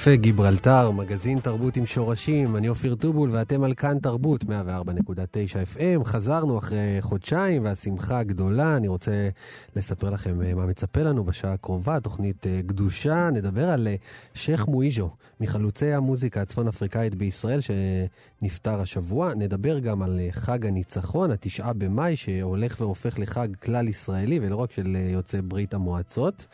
קפה גיברלטר, מגזין תרבות עם שורשים, אני אופיר טובול ואתם על כאן תרבות, 104.9 FM. חזרנו אחרי חודשיים והשמחה הגדולה. אני רוצה לספר לכם אה, מה מצפה לנו בשעה הקרובה, תוכנית אה, גדושה. נדבר על אה, שייח' מואיז'ו, מחלוצי המוזיקה הצפון אפריקאית בישראל, שנפטר השבוע. נדבר גם על חג הניצחון, התשעה במאי, שהולך והופך לחג כלל ישראלי, ולא רק של יוצאי ברית המועצות.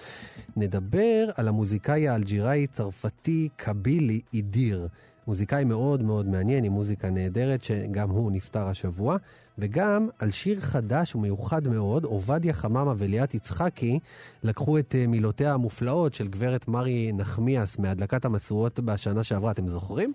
נדבר על המוזיקאי האלג'יראי צרפתי. צרפתי קבילי אידיר. מוזיקאי מאוד מאוד מעניין, עם מוזיקה נהדרת, שגם הוא נפטר השבוע, וגם על שיר חדש ומיוחד מאוד, עובדיה חממה וליאת יצחקי לקחו את אה, מילותיה המופלאות של גברת מרי נחמיאס מהדלקת המשואות בשנה שעברה, אתם זוכרים?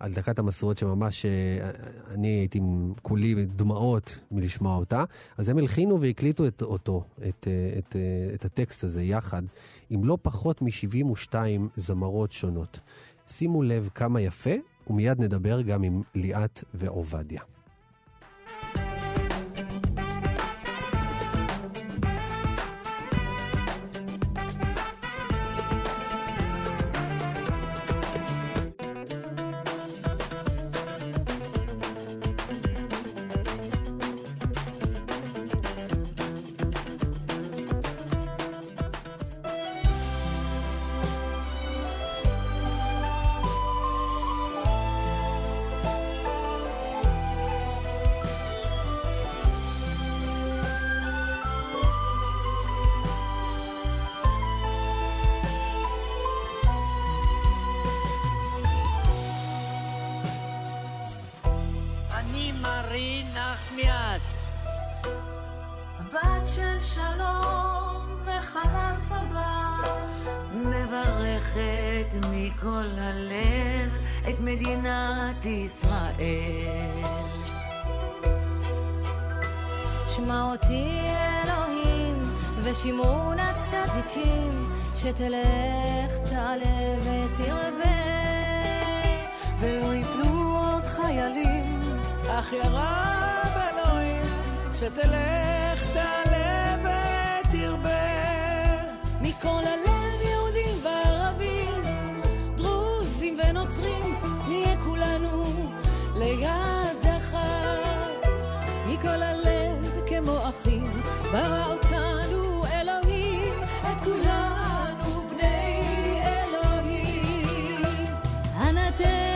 על דקת המשואות שממש אה, אני הייתי כולי דמעות מלשמוע אותה. אז הם הלחינו והקליטו את אותו, את, אה, את, אה, את הטקסט הזה יחד, עם לא פחות מ-72 זמרות שונות. שימו לב כמה יפה, ומיד נדבר גם עם ליאת ועובדיה. שתלך, תעלה ותרבה. ולא יפלו עוד חיילים, אך ירה באלוהים, שתלך, תעלה ותרבה. מכל הלב יהודים וערבים, דרוזים ונוצרים, נהיה כולנו ליד אחת. מכל הלב כמו אחים, ברא הצדיקים,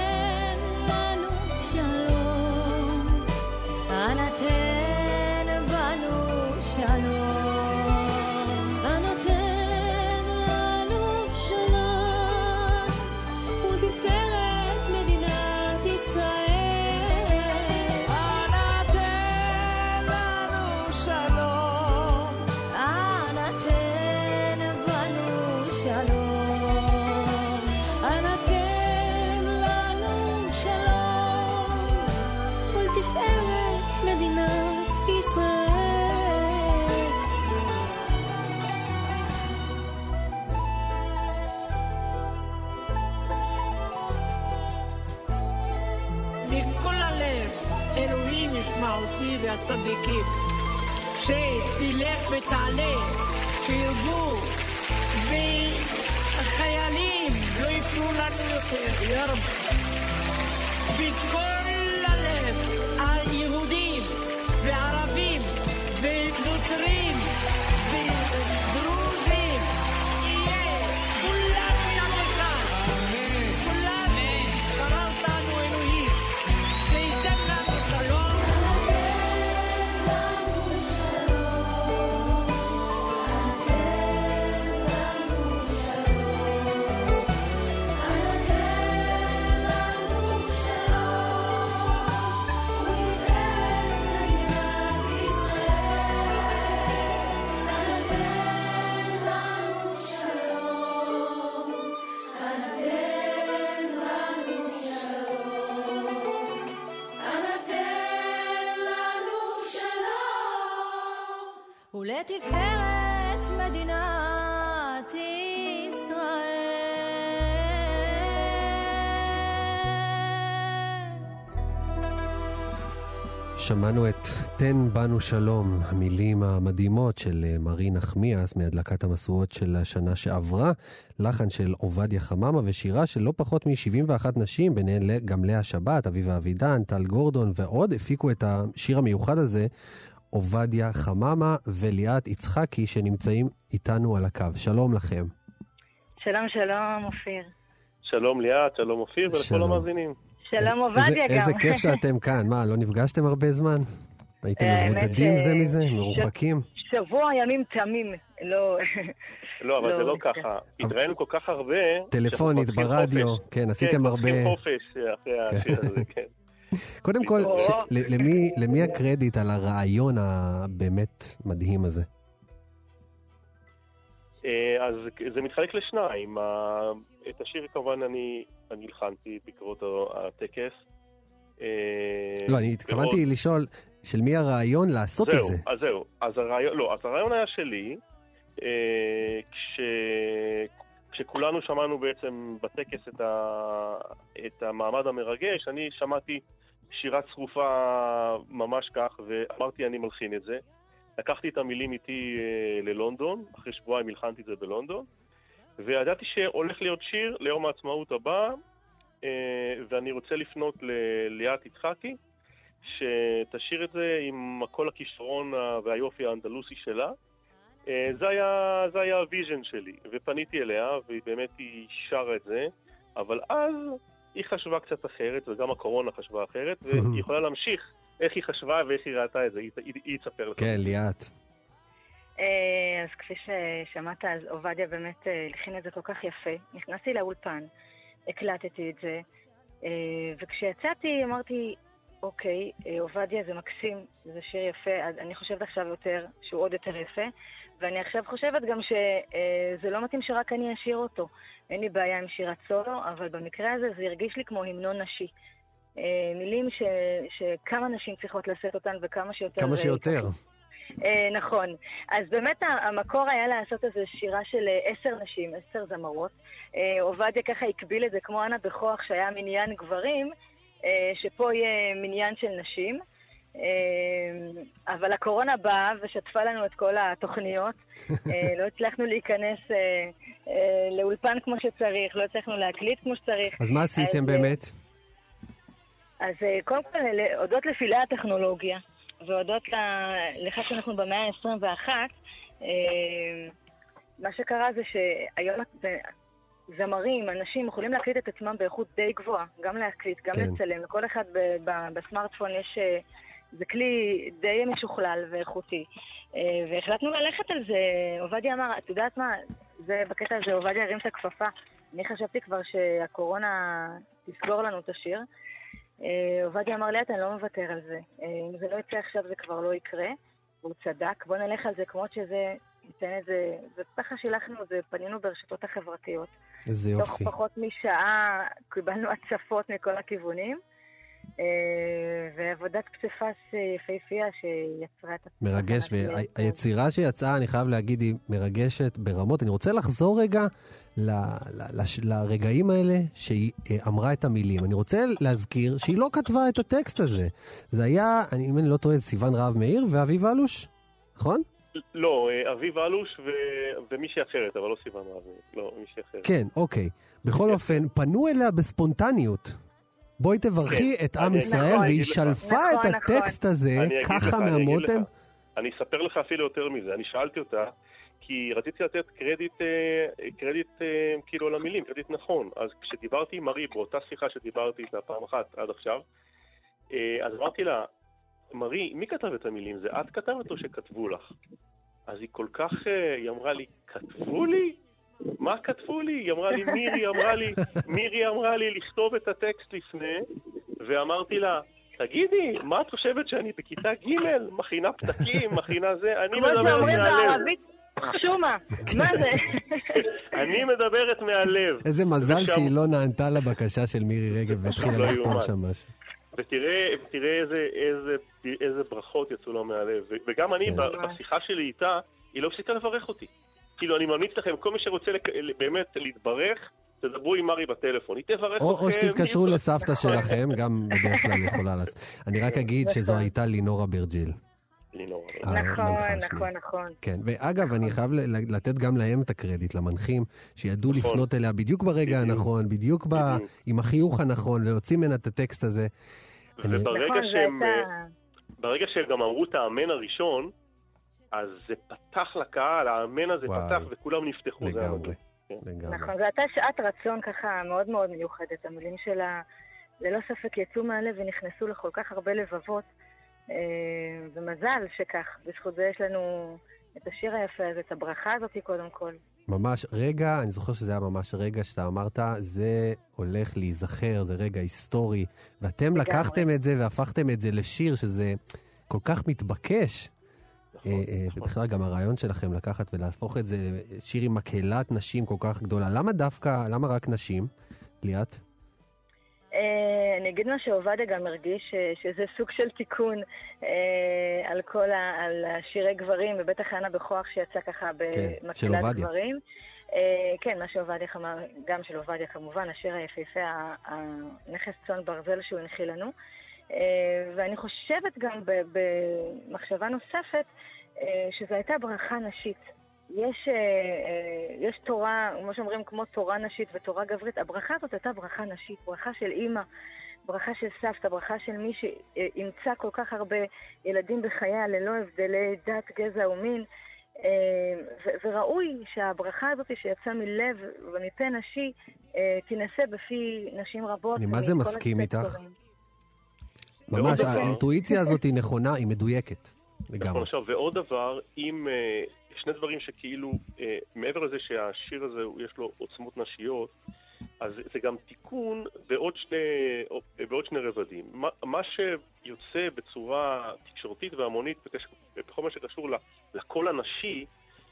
לתפארת מדינת שמענו את "תן בנו שלום", המילים המדהימות של אה, מרי נחמיאס מהדלקת המשואות של השנה שעברה, לחן של עובדיה חממה ושירה של לא פחות מ-71 נשים, ביניהן גם לאה שבת, אביבה אבידן, טל גורדון ועוד, הפיקו את השיר המיוחד הזה, עובדיה חממה וליאת יצחקי, שנמצאים איתנו על הקו. שלום לכם. שלום, שלום, אופיר. שלום ליאת, שלום אופיר ולכל המאזינים. שלום עובדיה גם. איזה כיף שאתם כאן. מה, לא נפגשתם הרבה זמן? הייתם מבודדים זה מזה? מרוחקים? שבוע ימים תמים, לא... לא, אבל זה לא, לא ככה. התראינו כל כך הרבה... טלפונית, ברדיו, כן, עשיתם כן, הרבה... כן, חופש אחרי השיר הזה, כן. קודם כל, למי הקרדיט על הרעיון הבאמת מדהים הזה? אה, אז זה מתחלק לשניים. את השיר כמובן אני הלחנתי בעקבות הטקס. אה, לא, אני התכוונתי לשאול, של מי הרעיון לעשות את זה? אז זהו, אז הרעיון, לא, אז הרעיון היה שלי, אה, כש... כשכולנו שמענו בעצם בטקס את, ה... את המעמד המרגש, אני שמעתי שירה צרופה ממש כך, ואמרתי אני מלחין את זה. לקחתי את המילים איתי אה, ללונדון, אחרי שבועיים הלחנתי את זה בלונדון, וידעתי שהולך להיות שיר ליום העצמאות הבא, אה, ואני רוצה לפנות לליאת יצחקי, שתשאיר את זה עם כל הכישרון והיופי האנדלוסי שלה. אה, זה היה, זה היה ה vision שלי, ופניתי אליה, והיא באמת, היא שרה את זה, אבל אז היא חשבה קצת אחרת, וגם הקורונה חשבה אחרת, והיא יכולה להמשיך איך היא חשבה ואיך היא ראתה את זה, היא תספר לך. כן, ליאת. אה, אז כפי ששמעת, אז עובדיה באמת אה, הלחין את זה כל כך יפה. נכנסתי לאולפן, הקלטתי את זה, וכשיצאתי אמרתי, אוקיי, עובדיה זה מקסים, זה שיר יפה, אני חושבת עכשיו יותר, שהוא עוד יותר יפה, ואני עכשיו חושבת גם שזה לא מתאים שרק אני אשיר אותו. אין לי בעיה עם שירת סולו, אבל במקרה הזה זה הרגיש לי כמו המנון נשי. מילים ש, שכמה נשים צריכות לשאת אותן וכמה שיותר... כמה שיותר. אה, נכון. אז באמת המקור היה לעשות איזו שירה של אה, עשר נשים, עשר זמרות. אה, עובדיה ככה הקביל את זה כמו אנה בכוח שהיה מניין גברים, שפה יהיה מניין של נשים. אבל הקורונה באה ושטפה לנו את כל התוכניות. לא הצלחנו להיכנס לאולפן כמו שצריך, לא הצלחנו להקליט כמו שצריך. אז מה עשיתם באמת? אז קודם כל, הודות לפלאי הטכנולוגיה, והודות לכך שאנחנו במאה ה-21, אה, מה שקרה זה שהיום זמרים, אנשים יכולים להקליט את עצמם באיכות די גבוהה, גם להקליט, גם כן. לצלם, לכל אחד בסמארטפון יש... זה כלי די משוכלל ואיכותי. אה, והחלטנו ללכת על זה. עובדיה אמר, את יודעת מה, זה בקטע הזה, עובדיה הרים את הכפפה. אני חשבתי כבר שהקורונה תסגור לנו את השיר. אה, עובדיה אמר לי, אתה לא מוותר על זה. אה, אם זה לא יצא עכשיו זה כבר לא יקרה. והוא צדק, בוא נלך על זה כמו שזה, ניתן את זה, וככה שילחנו ופנינו ברשתות החברתיות. איזה יופי. תוך פחות משעה קיבלנו הצפות מכל הכיוונים. אה, ועבודת פסיפס יפהפייה שיצרה את... מרגש, והיצירה שיצאה, אני חייב להגיד, היא מרגשת ברמות. אני רוצה לחזור רגע ל, ל, לרגעים האלה שהיא אה, אמרה את המילים. אני רוצה להזכיר שהיא לא כתבה את הטקסט הזה. זה היה, אני, אם אני לא טועה, סיון רהב מאיר ואביב אלוש, נכון? לא, אה, אביב אלוש ו... ומישהי אחרת, אבל לא סיון רהב מאיר. לא, מישהי אחרת. כן, אוקיי. בכל אופן, פנו אליה בספונטניות. בואי תברכי כן. את עם ישראל, נכון, והיא שלפה נכון, את נכון. הטקסט הזה ככה מהמותן. אני אספר לך אפילו יותר מזה. אני שאלתי אותה, כי רציתי לתת קרדיט, אה, קרדיט אה, כאילו על המילים, קרדיט נכון. אז כשדיברתי עם מרי, באותה שיחה שדיברתי איתה פעם אחת עד עכשיו, אה, אז אמרתי לה, מרי, מי כתב את המילים? זה את כתבת או שכתבו לך? אז היא כל כך, היא אמרה לי, כתבו לי? מה כתבו לי? היא אמרה לי, מירי אמרה לי, מירי אמרה לי לכתוב את הטקסט לפני, ואמרתי לה, תגידי, מה את חושבת שאני בכיתה ג', מכינה פתקים, מכינה זה? אני מדברת מהלב. חשומה, מה זה? אני מדברת מהלב. איזה מזל שהיא לא נענתה לבקשה של מירי רגב והתחילה לא לכתוב שם משהו. ותראה, ותראה איזה, איזה, איזה ברכות יצאו לו מהלב. וגם אני, כן. בשיחה שלי איתה, היא לא הפסיקה לברך אותי. כאילו, אני ממליץ לכם, כל מי שרוצה לק- באמת להתברך, תדברו עם מרי בטלפון, היא תברך או, אתכם. או שתתקשרו לסבתא נכון. שלכם, גם בדרך כלל יכולה לעשות. אני רק אגיד שזו נכון. הייתה לינורה אברג'יל. לינור. אה, נכון, נכון. נכון. כן, ואגב, אני חייב ל- לתת גם להם את הקרדיט, למנחים, שידעו נכון. לפנות אליה בדיוק ברגע בדיוק. הנכון, בדיוק. עם החיוך הנכון, להוציא ממנה את הטקסט הזה. וברגע נכון, שהם, הייתה... ברגע שהם גם אמרו את האמן הראשון, אז זה פתח לקהל, האמן הזה וואי. פתח וכולם נפתחו. לגמרי. כן. לגמרי. נכון, זו הייתה שעת רצון ככה מאוד מאוד מיוחדת. המילים שלה ללא ספק יצאו מהלב ונכנסו לכל כך הרבה לבבות. אה, ומזל שכך, בזכות זה יש לנו את השיר היפה הזה, את הברכה הזאת קודם כל. ממש רגע, אני זוכר שזה היה ממש רגע שאתה אמרת, זה הולך להיזכר, זה רגע היסטורי. ואתם לגמרי. לקחתם את זה והפכתם את זה לשיר, שזה כל כך מתבקש. נכון, אה, אה, נכון. ובכלל גם הרעיון שלכם לקחת ולהפוך את זה שיר עם מקהלת נשים כל כך גדולה. למה דווקא, למה רק נשים, ליאת? אה, אני אגיד מה שעובדיה גם הרגיש, שזה סוג של תיקון על כל ה... על השירי גברים, ובטח אנה בכוח שיצא ככה כן, במקהלת. גברים. כן, מה שעובדיה אמר, גם של עובדיה כמובן, השיר היפהפה, הנכס צאן ברזל שהוא הנחיל לנו. ואני חושבת גם במחשבה נוספת, שזו הייתה ברכה נשית. יש, אה, אה, יש תורה, כמו שאומרים, כמו תורה נשית ותורה גברית. הברכה הזאת הייתה ברכה נשית, ברכה של אימא, ברכה של סבתא, ברכה של מי שאימצה כל כך הרבה ילדים בחייה ללא הבדלי דת, גזע ומין. אה, וראוי שהברכה הזאת שיצאה מלב ומפה נשי אה, תינשא בפי נשים רבות. אני מה זה מסכים איתך? ועוד ממש, דבר- האינטואיציה הזאת היא נכונה, היא מדויקת. נכון, לגמרי. עכשיו, ועוד דבר, אם אה, שני דברים שכאילו, אה, מעבר לזה שהשיר הזה יש לו עוצמות נשיות, אז זה גם תיקון בעוד שני, או- בעוד שני רבדים. מה, מה שיוצא בצורה תקשורתית והמונית בכל מה שקשור לקול הנשי,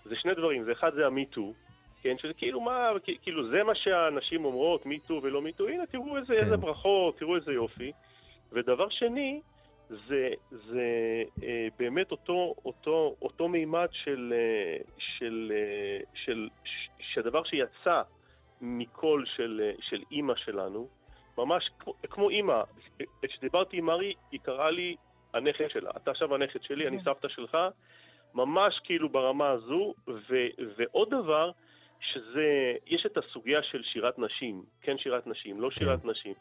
זה שני דברים. זה אחד זה המיטו, כן, שזה כאילו מה, כאילו זה מה שהנשים אומרות, מיטו ולא מיטו, הנה תראו איזה, כן. איזה ברכות, תראו איזה יופי. ודבר שני, זה, זה אה, באמת אותו, אותו, אותו מימד של, אה, של, אה, של, ש- שהדבר שיצא מקול של, אה, של אימא שלנו, ממש כמו, כמו אימא, כשדיברתי עם ארי, היא קראה לי הנכד שלה. אתה עכשיו הנכד שלי, אני סבתא שלך, ממש כאילו ברמה הזו. ו, ועוד דבר, שזה, יש את הסוגיה של שירת נשים, כן שירת נשים, לא שירת נשים.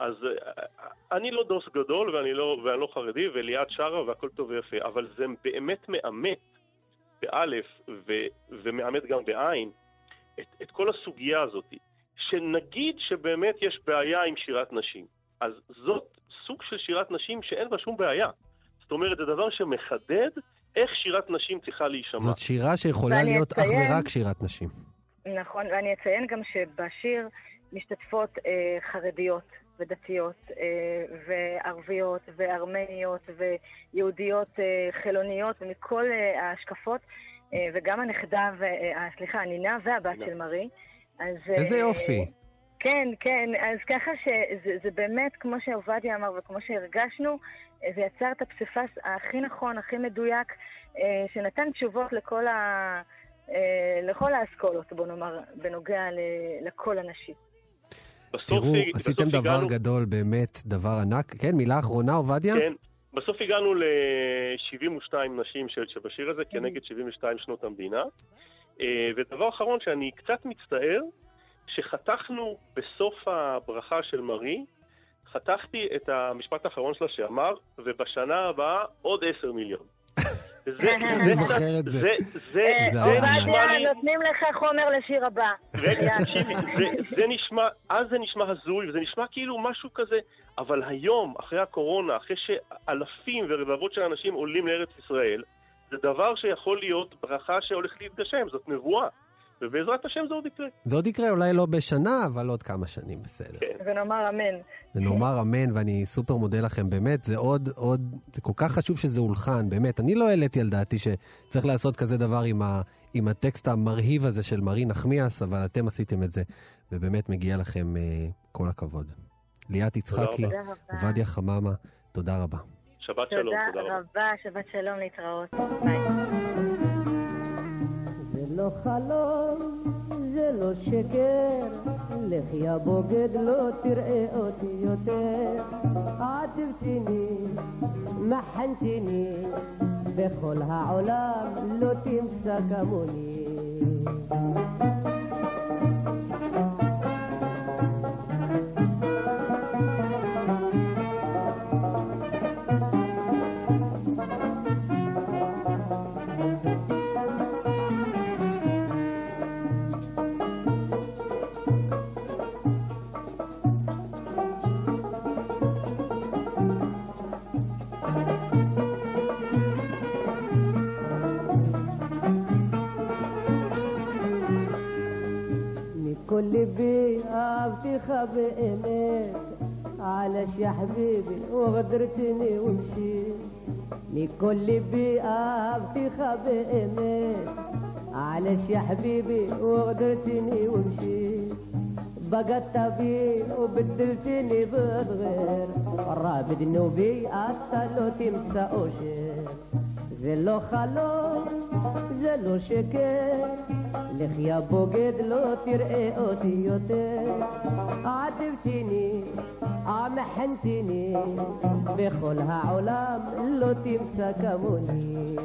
אז אה, אני לא דוס גדול ואני לא, ואני לא חרדי, וליאת שרה והכל טוב ויפה, אבל זה באמת מאמת, באלף, ו, ומאמת גם בעין, את, את כל הסוגיה הזאת. שנגיד שבאמת יש בעיה עם שירת נשים, אז זאת סוג של שירת נשים שאין בה שום בעיה. זאת אומרת, זה דבר שמחדד איך שירת נשים צריכה להישמע. זאת שירה שיכולה להיות אך אציין- ורק שירת נשים. נכון, ואני אציין גם שבשיר משתתפות אה, חרדיות ודתיות אה, וערביות וארמניות ויהודיות אה, חילוניות ומכל אה, ההשקפות, וגם הנכדה, ו- סליחה, הנינה והבת. של מרי. אז, איזה יופי. כן, כן, אז ככה שזה זה באמת, כמו שעובדיה אמר וכמו שהרגשנו, זה יצר את הפסיפס הכי נכון, הכי מדויק, שנתן תשובות לכל, ה, לכל האסכולות, בוא נאמר, בנוגע לקול הנשי. תראו, הג- עשיתם דבר הגענו- גדול, באמת דבר ענק. כן, מילה אחרונה, עובדיה? כן, בסוף הגענו ל-72 נשים שבשיר הזה כנגד 72 שנות המדינה. אה, ודבר אחרון שאני קצת מצטער, שחתכנו בסוף הברכה של מרי, חתכתי את המשפט האחרון שלה שאמר, ובשנה הבאה עוד 10 מיליון. אני זוכר את זה. זה, זה, אה, נשמע לי... נותנים לך חומר לשיר הבא. רגע, תקשיבי, זה נשמע, אז זה נשמע הזוי, וזה נשמע כאילו משהו כזה, אבל היום, אחרי הקורונה, אחרי שאלפים ורבבות של אנשים עולים לארץ ישראל, זה דבר שיכול להיות ברכה שהולכת להתגשם, זאת נבואה. ובעזרת השם זה עוד יקרה. זה עוד יקרה, אולי לא בשנה, אבל עוד כמה שנים, בסדר. כן. ונאמר אמן. ונאמר אמן, ואני סופר מודה לכם, באמת, זה עוד, עוד, זה כל כך חשוב שזה הולחן, באמת. אני לא העליתי על דעתי שצריך לעשות כזה דבר עם, ה, עם הטקסט המרהיב הזה של מרי נחמיאס, אבל אתם עשיתם את זה, ובאמת מגיע לכם אה, כל הכבוד. ליאת יצחקי, תודה רבה. עובדיה חממה, תודה רבה. שבת שלום, תודה תודה רבה. רבה, שבת שלום, להתראות. ביי. לא חלום, זה לא שקר, לך יא בוגד לא תראה אותי יותר. עטבתני, מחנתני, בכל העולם לא תמצא כמוני. قلبي افتي خبئني علاش يا حبيبي وغدرتني ومشيت. لكل بيئة في خبئني علاش يا حبيبي وغدرتني ومشيت. بقى طبيب وبدلتني بغير. قرب ذنوبي أطلو تمسى זה לא חלום, זה לא שקר, לך יא בוגד לא תראה אותי יותר. עטבתני, מחנתני, בכל העולם לא תמצא כמוני.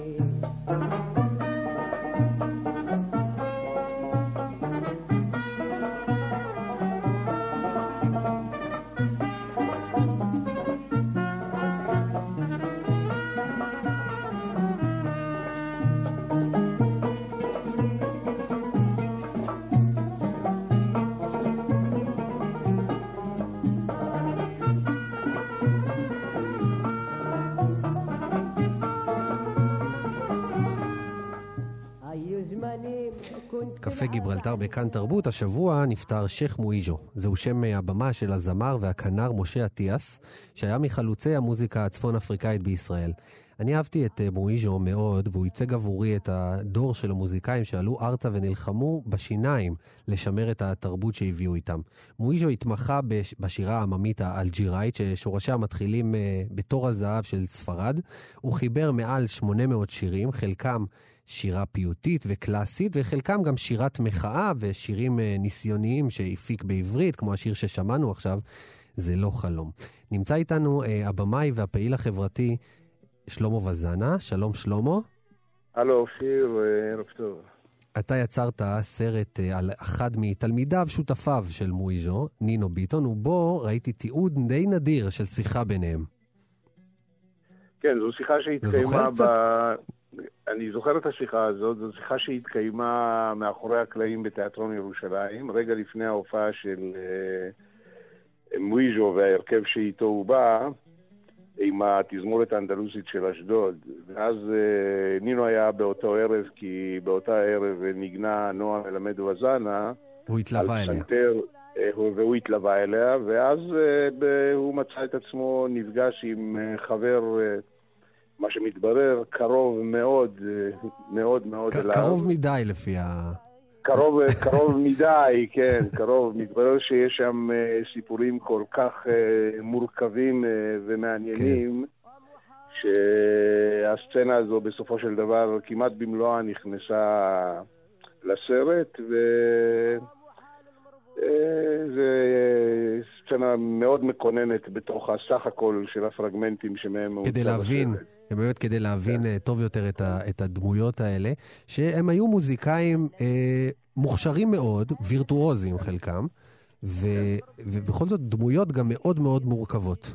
קפה גיברלטר בכאן תרבות, השבוע נפטר שייח' מואיז'ו. זהו שם הבמה של הזמר והכנר משה אטיאס, שהיה מחלוצי המוזיקה הצפון אפריקאית בישראל. אני אהבתי את אה, מואיז'ו מאוד, והוא ייצג עבורי את הדור של המוזיקאים שעלו ארצה ונלחמו בשיניים לשמר את התרבות שהביאו איתם. מואיז'ו התמחה בש- בשירה העממית האלג'יראית, ששורשיה מתחילים אה, בתור הזהב של ספרד. הוא חיבר מעל 800 שירים, חלקם שירה פיוטית וקלאסית, וחלקם גם שירת מחאה ושירים אה, ניסיוניים שהפיק בעברית, כמו השיר ששמענו עכשיו, זה לא חלום. נמצא איתנו אה, הבמאי והפעיל החברתי שלמה וזנה. שלום שלמה. הלו אופיר, אה, ערב טוב. אתה יצרת סרט אה, על אחד מתלמידיו, שותפיו של מואיז'ו, נינו ביטון, ובו ראיתי תיעוד די נדיר של שיחה ביניהם. כן, זו שיחה שהתקיימה ב... אני זוכר את השיחה הזאת, זו שיחה שהתקיימה מאחורי הקלעים בתיאטרון ירושלים, רגע לפני ההופעה של אה, מוויז'ו וההרכב שאיתו הוא בא, עם התזמורת האנדלוסית של אשדוד. ואז אה, נינו היה באותו ערב, כי באותה ערב ניגנה נועה מלמד וזנה, הוא התלווה אליה. פסנתר, אה, הוא- והוא התלווה אליה, ואז אה, הוא מצא את עצמו נפגש עם אה, חבר, מה שמתברר, קרוב מאוד, מאוד מאוד ק- אליו. קרוב מדי לפי ה... קרוב, קרוב מדי, כן, קרוב. מתברר שיש שם אה, סיפורים כל כך אה, מורכבים אה, ומעניינים, שהסצנה הזו בסופו של דבר כמעט במלואה נכנסה לסרט, ו... זה סצנה מאוד מקוננת בתוך הסך הכל של הפרגמנטים שמהם כדי הוצא להבין, בסרט. באמת כדי להבין אה, טוב יותר את, ה, את הדמויות האלה, שהם היו מוזיקאים אה, מוכשרים מאוד, וירטואוזים חלקם, ו, ובכל זאת דמויות גם מאוד מאוד מורכבות.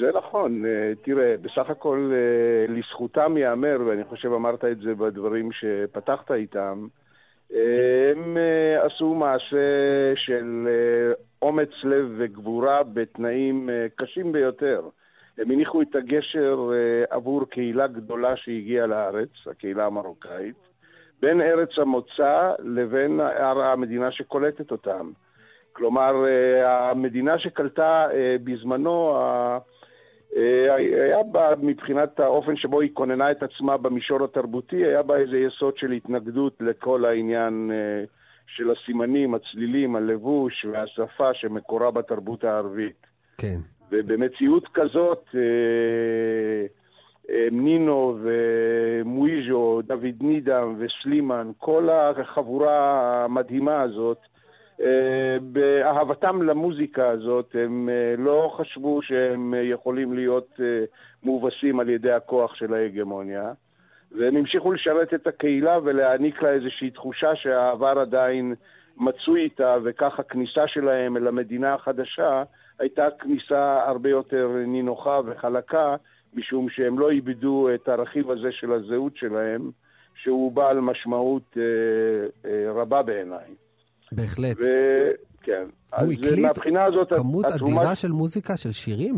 זה נכון, אה, תראה, בסך הכל אה, לזכותם ייאמר, ואני חושב אמרת את זה בדברים שפתחת איתם, הם עשו מעשה של אומץ לב וגבורה בתנאים קשים ביותר. הם הניחו את הגשר אה, עבור קהילה גדולה שהגיעה לארץ, הקהילה המרוקאית, בין ארץ המוצא לבין המדינה שקולטת אותם. כלומר, אה, המדינה שקלטה אה, בזמנו, היה בה, מבחינת האופן שבו היא כוננה את עצמה במישור התרבותי, היה בה איזה יסוד של התנגדות לכל העניין של הסימנים, הצלילים, הלבוש והשפה שמקורה בתרבות הערבית. כן. ובמציאות כזאת, אה, אה, נינו ומואיז'ו, דוד נידם וסלימן, כל החבורה המדהימה הזאת, אה, באהבתם למוזיקה הזאת, הם לא חשבו שהם יכולים להיות מובסים על ידי הכוח של ההגמוניה. והם המשיכו לשרת את הקהילה ולהעניק לה איזושהי תחושה שהעבר עדיין מצוי איתה, וכך הכניסה שלהם אל המדינה החדשה הייתה כניסה הרבה יותר נינוחה וחלקה, משום שהם לא איבדו את הרכיב הזה של הזהות שלהם, שהוא בעל משמעות אה, אה, רבה בעיניי. בהחלט. ו... כן. והוא הקליט הזאת, כמות התרומה- אדירה של מוזיקה, של שירים?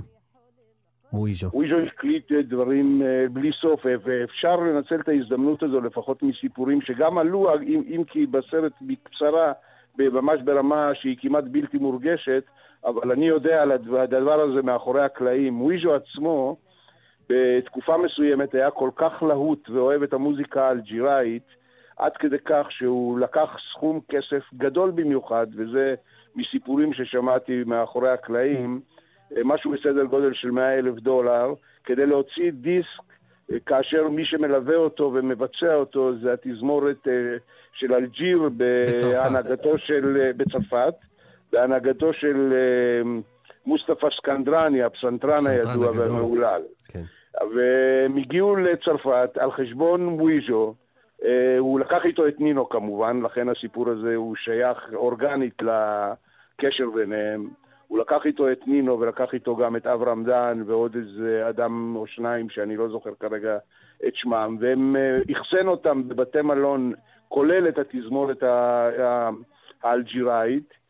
מואיז'ו. וויז'ו הקליט אה, דברים אה, בלי סוף, ואפשר לנצל את ההזדמנות הזו, לפחות מסיפורים שגם עלו, אם, אם כי בסרט בקצרה, ממש ברמה שהיא כמעט בלתי מורגשת, אבל אני יודע על הדבר, הזה מאחורי הקלעים. וויז'ו עצמו, בתקופה מסוימת היה כל כך להוט ואוהב את המוזיקה האלג'יראית, עד כדי כך שהוא לקח סכום כסף גדול במיוחד, וזה מסיפורים ששמעתי מאחורי הקלעים, משהו בסדר גודל של 100 אלף דולר, כדי להוציא דיסק כאשר מי שמלווה אותו ומבצע אותו זה התזמורת אה, של אלג'יר. בהנהגתו של, אה, בצרפת, בהנהגתו של אה, מוסטפא סקנדרני, הפסנתרן הידוע. והמהולל. כן. והם הגיעו לצרפת על חשבון וויז'ו. אה, הוא לקח איתו את נינו כמובן, לכן הסיפור הזה הוא שייך אורגנית לקשר ביניהם. הוא לקח איתו את נינו ולקח איתו גם את אברהם דן ועוד איזה אדם או שניים שאני לא זוכר כרגע את שמם, והם אה, אחסן אותם בבתי מלון, כולל את התזמורת האלג'יראית.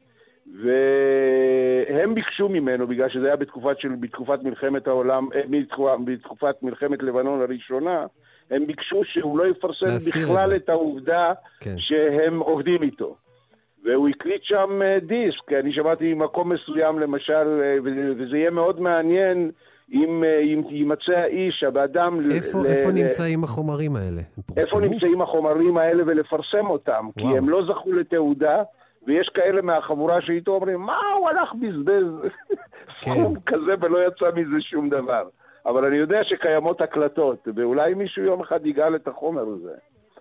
והם ביקשו ממנו, בגלל שזה היה בתקופת, של, בתקופת מלחמת העולם, אה, בתקופת, בתקופת מלחמת לבנון הראשונה, הם ביקשו שהוא לא יפרסם את בכלל זה. את העובדה כן. שהם עובדים איתו. והוא הקליט שם אה, דיסק, אני שמעתי מקום מסוים למשל, אה, וזה יהיה מאוד מעניין אם אם יימצא האיש, האדם... ל- איפה, ל- איפה ל- נמצאים החומרים האלה? איפה? נמצאים החומרים האלה ולפרסם אותם, כי וואו. הם לא זכו לתעודה, ויש כאלה מהחבורה שאיתו אומרים, מה הוא הלך בזבז כן. סכום כזה ולא יצא מזה שום דבר. אבל אני יודע שקיימות הקלטות, ואולי מישהו יום אחד יגאל את החומר הזה.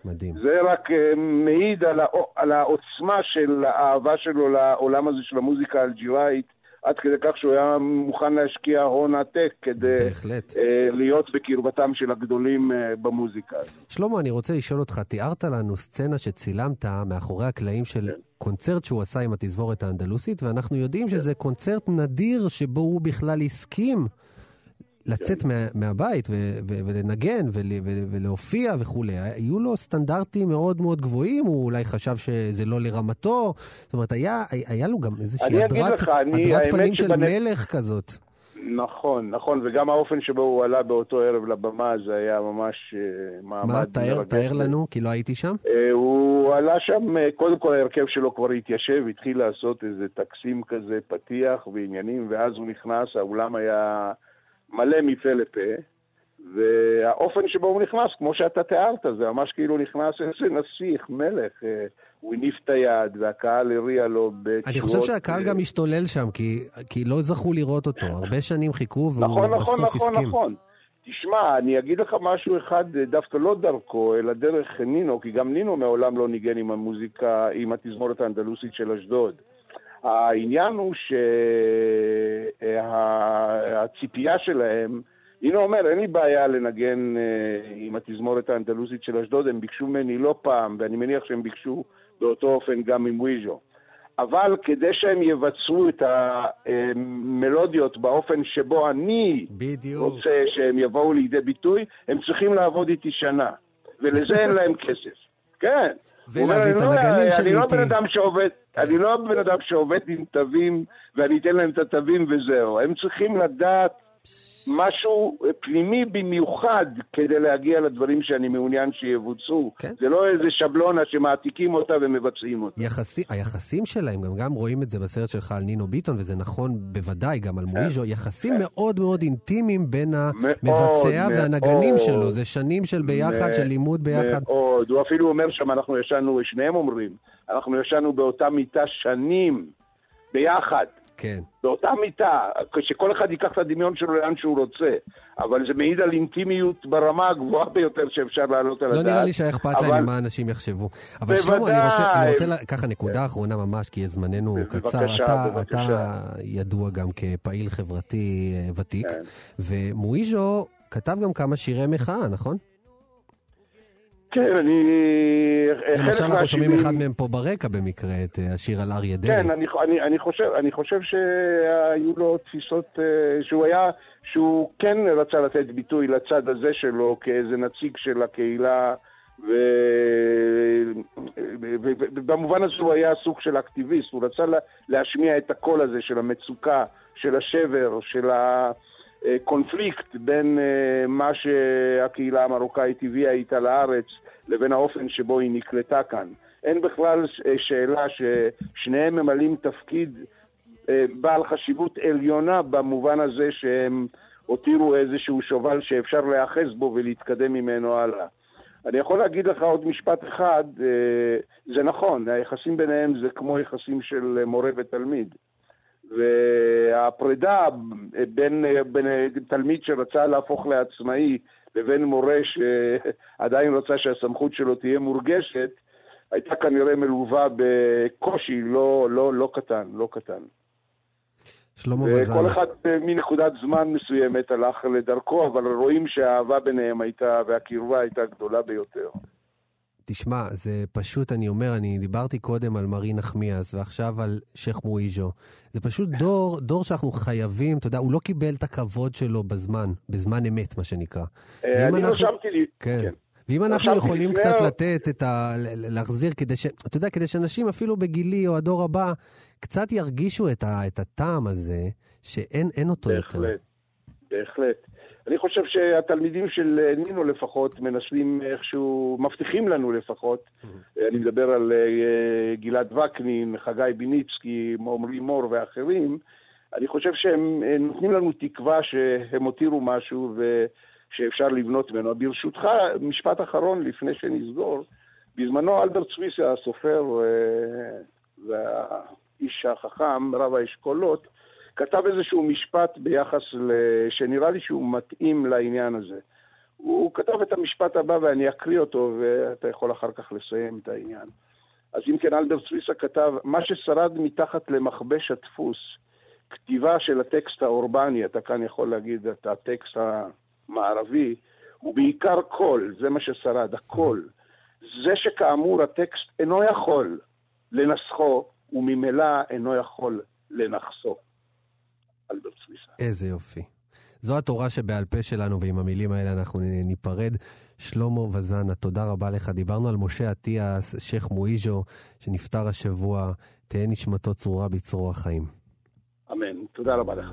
מדהים. זה רק אה, מעיד על, הא- על העוצמה של האהבה שלו לעולם הזה של המוזיקה האלג'יראית, עד כדי כך שהוא היה מוכן להשקיע הון עתק כדי בהחלט. אה, להיות בקרבתם של הגדולים אה, במוזיקה. שלמה, אני רוצה לשאול אותך, תיארת לנו סצנה שצילמת מאחורי הקלעים של כן. קונצרט שהוא עשה עם התזמורת האנדלוסית, ואנחנו יודעים שזה קונצרט נדיר שבו הוא בכלל הסכים לצאת כן. מה, מהבית ו- ו- ולנגן ול- ול- ולהופיע וכולי. היו לו סטנדרטים מאוד מאוד גבוהים, הוא אולי חשב שזה לא לרמתו. זאת אומרת, היה, היה לו גם איזושהי אני הדרת, לך, אני- הדרת האמת פנים של שבנ- מלך כזאת. נכון, נכון, וגם האופן שבו הוא עלה באותו ערב לבמה זה היה ממש אה, מעמד מה, תאר. תאר לנו, כי לא הייתי שם. אה, הוא עלה שם, אה, קודם כל ההרכב שלו כבר התיישב, התחיל לעשות איזה טקסים כזה, פתיח ועניינים, ואז הוא נכנס, האולם היה מלא מפה לפה, והאופן שבו הוא נכנס, כמו שאתה תיארת, זה ממש כאילו נכנס איזה נסיך, מלך. אה, הוא הניף את היד, והקהל הריע לו בתשואות. אני חושב שהקהל אה, גם השתולל שם, כי, כי לא זכו לראות אותו. הרבה שנים חיכו, והוא נכון, נכון, בסוף נכון, הסכים. נכון. תשמע, אני אגיד לך משהו אחד, דווקא לא דרכו, אלא דרך נינו, כי גם נינו מעולם לא ניגן עם המוזיקה, עם התזמורת האנדלוסית של אשדוד. העניין הוא שהציפייה שלהם, נינו אומר, אין לי בעיה לנגן אה, עם התזמורת האנדלוסית של אשדוד, הם ביקשו ממני לא פעם, ואני מניח שהם ביקשו באותו אופן גם עם וויז'ו. אבל כדי שהם יבצעו את המלודיות באופן שבו אני בדיוק. רוצה שהם יבואו לידי ביטוי, הם צריכים לעבוד איתי שנה. ולזה אין להם כסף. כן. ולהביא את "אני לא- הנגנים שלי אני לא איתי." בן אדם שעובד, אני לא בן אדם שעובד עם תווים, ואני אתן להם את התווים וזהו. הם צריכים לדעת משהו פנימי במיוחד כדי להגיע לדברים שאני מעוניין שיבוצעו. כן. זה לא איזה שבלונה שמעתיקים אותה ומבצעים אותה. יחסי, היחסים שלהם, גם, גם רואים את זה בסרט שלך על נינו ביטון, וזה נכון בוודאי גם על מואיז'ו, יחסים מאוד מאוד אינטימיים בין המבצע מאוד, והנגנים מאוד. שלו. זה שנים של ביחד, של לימוד ביחד. מאוד, מאוד. הוא אפילו אומר שם, אנחנו ישנו, שניהם אומרים, אנחנו ישנו באותה מיטה שנים, ביחד. כן. באותה מיטה, שכל אחד ייקח את הדמיון שלו לאן שהוא רוצה. אבל זה מעיד על אינטימיות ברמה הגבוהה ביותר שאפשר להעלות על לא הדעת. נראה לי שהיה אכפת אבל- להם ממה אנשים יחשבו. אבל. שלמה, אני רוצה, אני רוצה לה- ככה נקודה אחרונה ממש, כי זמננו בבקשה, קצר. אתה, בבקשה. אתה ידוע גם כפעיל חברתי אה, ותיק, כן. ומואיז'ו כתב גם כמה שירי מחאה, נכון? כן, אני... למשל, אנחנו שומעים אחד מהם פה ברקע במקרה, את אה, השיר על אריה דרעי. כן, אני, אני, אני, חושב, אני חושב שהיו לו תפיסות, אה, שהוא היה, שהוא כן רצה לתת ביטוי לצד הזה שלו כאיזה נציג של הקהילה, ובמובן הזה הוא היה סוג של אקטיביסט, הוא רצה לה, להשמיע את הקול הזה של המצוקה, של השבר, של הקונפליקט בין אה, מה שהקהילה המרוקאית הביאה איתה לארץ לבין האופן שבו היא נקלטה כאן. אין בכלל ש- שאלה ששניהם ממלאים תפקיד אה, בעל חשיבות עליונה במובן הזה שהם הותירו איזשהו שובל שאפשר להיאחז בו ולהתקדם ממנו הלאה. אני יכול להגיד לך עוד משפט אחד, אה, זה נכון, היחסים ביניהם זה כמו יחסים של מורה ותלמיד. והפרידה בין, בין תלמיד שרצה להפוך לעצמאי לבין מורה שעדיין רצה שהסמכות שלו תהיה מורגשת, הייתה כנראה מלווה בקושי לא, לא, לא קטן, לא קטן. שלמה וכל וזנה. אחד אה, מנקודת זמן מסוימת הלך לדרכו, אבל רואים שהאהבה ביניהם הייתה, והקרבה הייתה גדולה ביותר. תשמע, זה פשוט, אני אומר, אני דיברתי קודם על מרי נחמיאס ועכשיו על שייח' מואיז'ו. זה פשוט דור, דור שאנחנו חייבים, אתה יודע, הוא לא קיבל את הכבוד שלו בזמן, בזמן אמת, מה שנקרא. אה, אני רשמתי לי... כן. כן. ואם אנחנו יכולים לפני קצת לתת את ה... להחזיר כדי ש... אתה יודע, כדי שאנשים אפילו בגילי או הדור הבא קצת ירגישו את, ה... את הטעם הזה, שאין אין אותו יותר. בהחלט, בהחלט. אני חושב שהתלמידים של אה, נינו לפחות מנסים איכשהו, מבטיחים לנו לפחות, אני מדבר על אה, גלעד וקנין, חגי ביניצקי, עמרי מור ואחרים, אני חושב שהם אה, נותנים לנו תקווה שהם הותירו משהו ושאפשר לבנות ממנו. ברשותך, משפט אחרון לפני שנסגור. בזמנו אלברט סוויסה, הסופר אה, והאיש החכם, רב האשכולות, כתב איזשהו משפט ביחס ל... שנראה לי שהוא מתאים לעניין הזה. הוא כתב את המשפט הבא ואני אקריא אותו ואתה יכול אחר כך לסיים את העניין. אז אם כן, אלברט סוויסה כתב, מה ששרד מתחת למכבש הדפוס, כתיבה של הטקסט האורבני, אתה כאן יכול להגיד את הטקסט המערבי, הוא בעיקר קול, זה מה ששרד, הקול. זה שכאמור הטקסט אינו יכול לנסחו, וממילא אינו יכול לנחסו. אלברט סוויסה. איזה יופי. זו התורה שבעל פה שלנו, ועם המילים האלה אנחנו ניפרד. שלמה וזנה, תודה רבה לך. דיברנו על משה אטיאס, שייח' מואיז'ו, שנפטר השבוע. תהא נשמתו צרורה בצרור החיים. אמן. תודה רבה לך.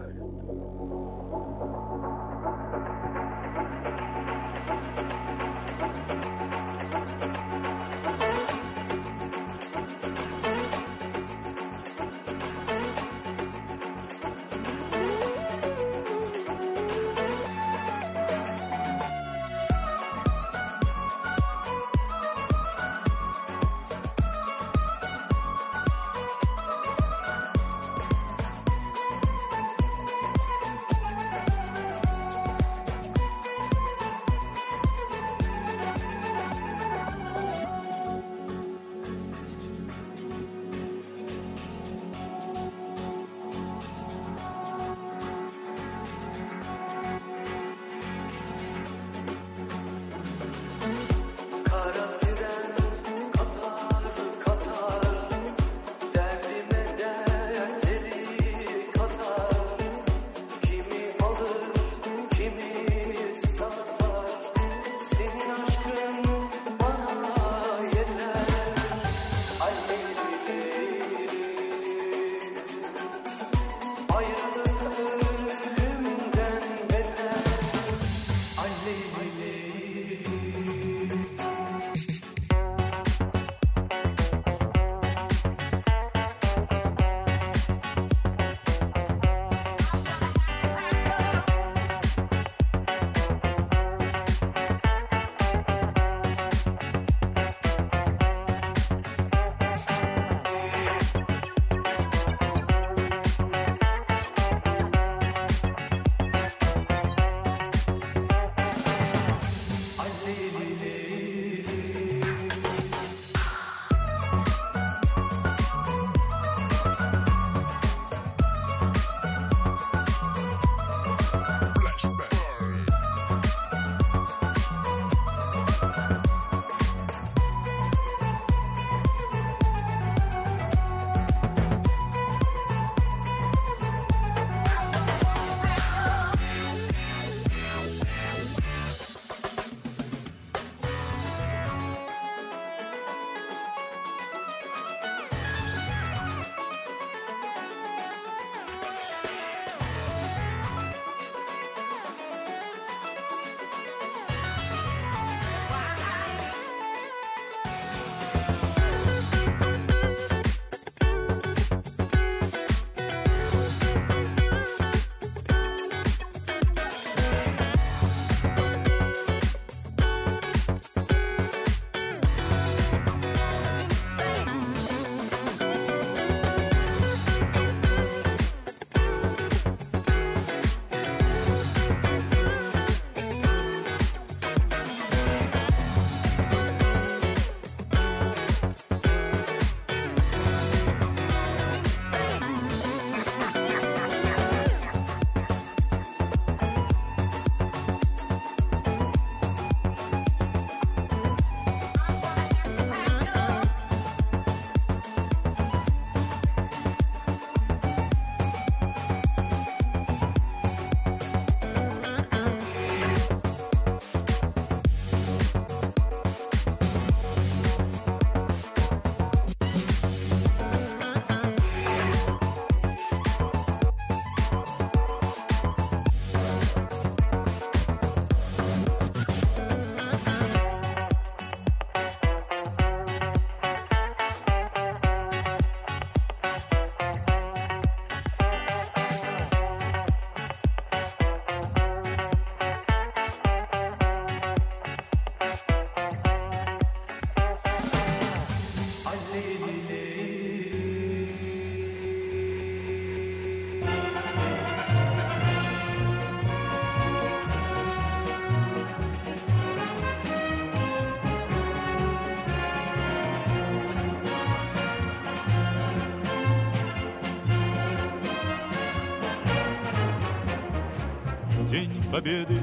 Победы,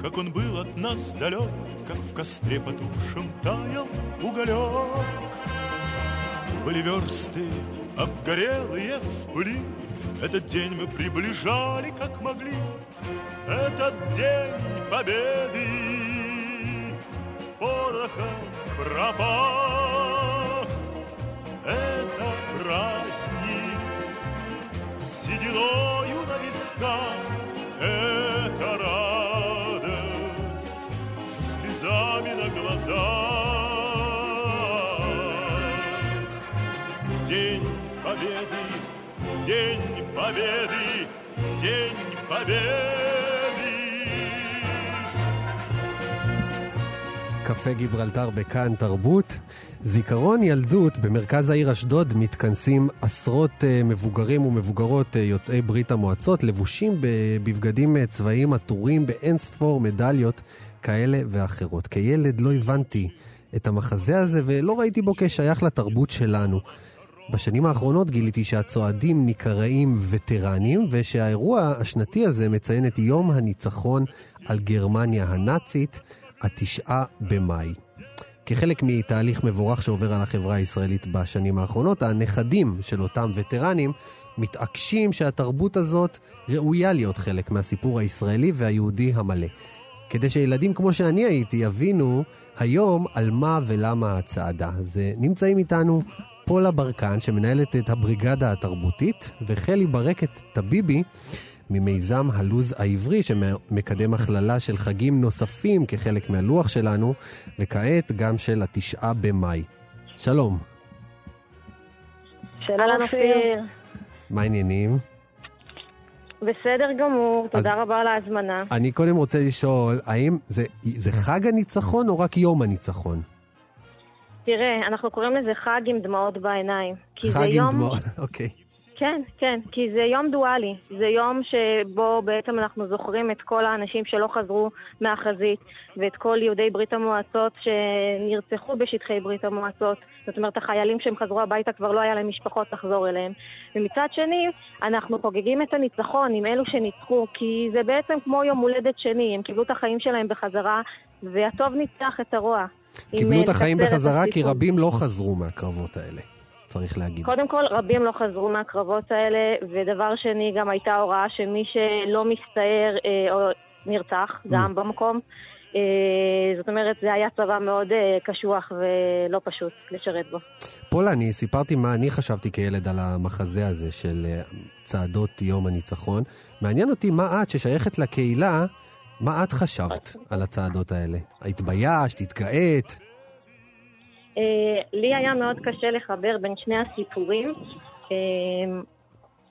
как он был от нас далек, Как в костре потухшем таял уголек. Были версты, обгорелые в пыли, Этот день мы приближали, как могли, Этот день Победы порохом пропах. День Победы, День Победы. קפה גיברלטר בכאן תרבות. זיכרון ילדות, במרכז העיר אשדוד מתכנסים עשרות uh, מבוגרים ומבוגרות uh, יוצאי ברית המועצות, לבושים בבגדים uh, צבאיים עטורים באין ספור מדליות כאלה ואחרות. כילד לא הבנתי את המחזה הזה ולא ראיתי בו כשייך לתרבות שלנו. בשנים האחרונות גיליתי שהצועדים נקראים וטרנים, ושהאירוע השנתי הזה מציין את יום הניצחון על גרמניה הנאצית, התשעה במאי. כחלק מתהליך מבורך שעובר על החברה הישראלית בשנים האחרונות, הנכדים של אותם וטרנים מתעקשים שהתרבות הזאת ראויה להיות חלק מהסיפור הישראלי והיהודי המלא. כדי שילדים כמו שאני הייתי יבינו היום על מה ולמה הצעדה. אז אה, נמצאים איתנו פולה ברקן, שמנהלת את הבריגדה התרבותית, וחלי ברקת טביבי, ממיזם הלוז העברי, שמקדם הכללה של חגים נוספים כחלק מהלוח שלנו, וכעת גם של התשעה במאי. שלום. שלום אופיר. מה העניינים? בסדר גמור, תודה רבה על ההזמנה. אני קודם רוצה לשאול, האם זה, זה חג הניצחון או רק יום הניצחון? תראה, אנחנו קוראים לזה חג עם דמעות בעיניים. חג עם דמעות, אוקיי. כן, כן, כי זה יום דואלי. זה יום שבו בעצם אנחנו זוכרים את כל האנשים שלא חזרו מהחזית, ואת כל יהודי ברית המועצות שנרצחו בשטחי ברית המועצות. זאת אומרת, החיילים שהם חזרו הביתה כבר לא היה להם משפחות לחזור אליהם. ומצד שני, אנחנו חוגגים את הניצחון עם אלו שניצחו, כי זה בעצם כמו יום הולדת שני, הם קיבלו את החיים שלהם בחזרה, והטוב ניצח את הרוע. קיבלו את החיים בחזרה כי רבים לא חזרו מהקרבות האלה. צריך להגיד. קודם כל, רבים לא חזרו מהקרבות האלה, ודבר שני, גם הייתה הוראה שמי שלא מסתער אה, או נרצח, גם mm. במקום. אה, זאת אומרת, זה היה צבא מאוד אה, קשוח ולא פשוט לשרת בו. פולה, אני סיפרתי מה אני חשבתי כילד על המחזה הזה של אה, צעדות יום הניצחון. מעניין אותי מה את, ששייכת לקהילה, מה את חשבת על הצעדות האלה? התביישת? התגאית? אה, לי היה מאוד קשה לחבר בין שני הסיפורים, אה,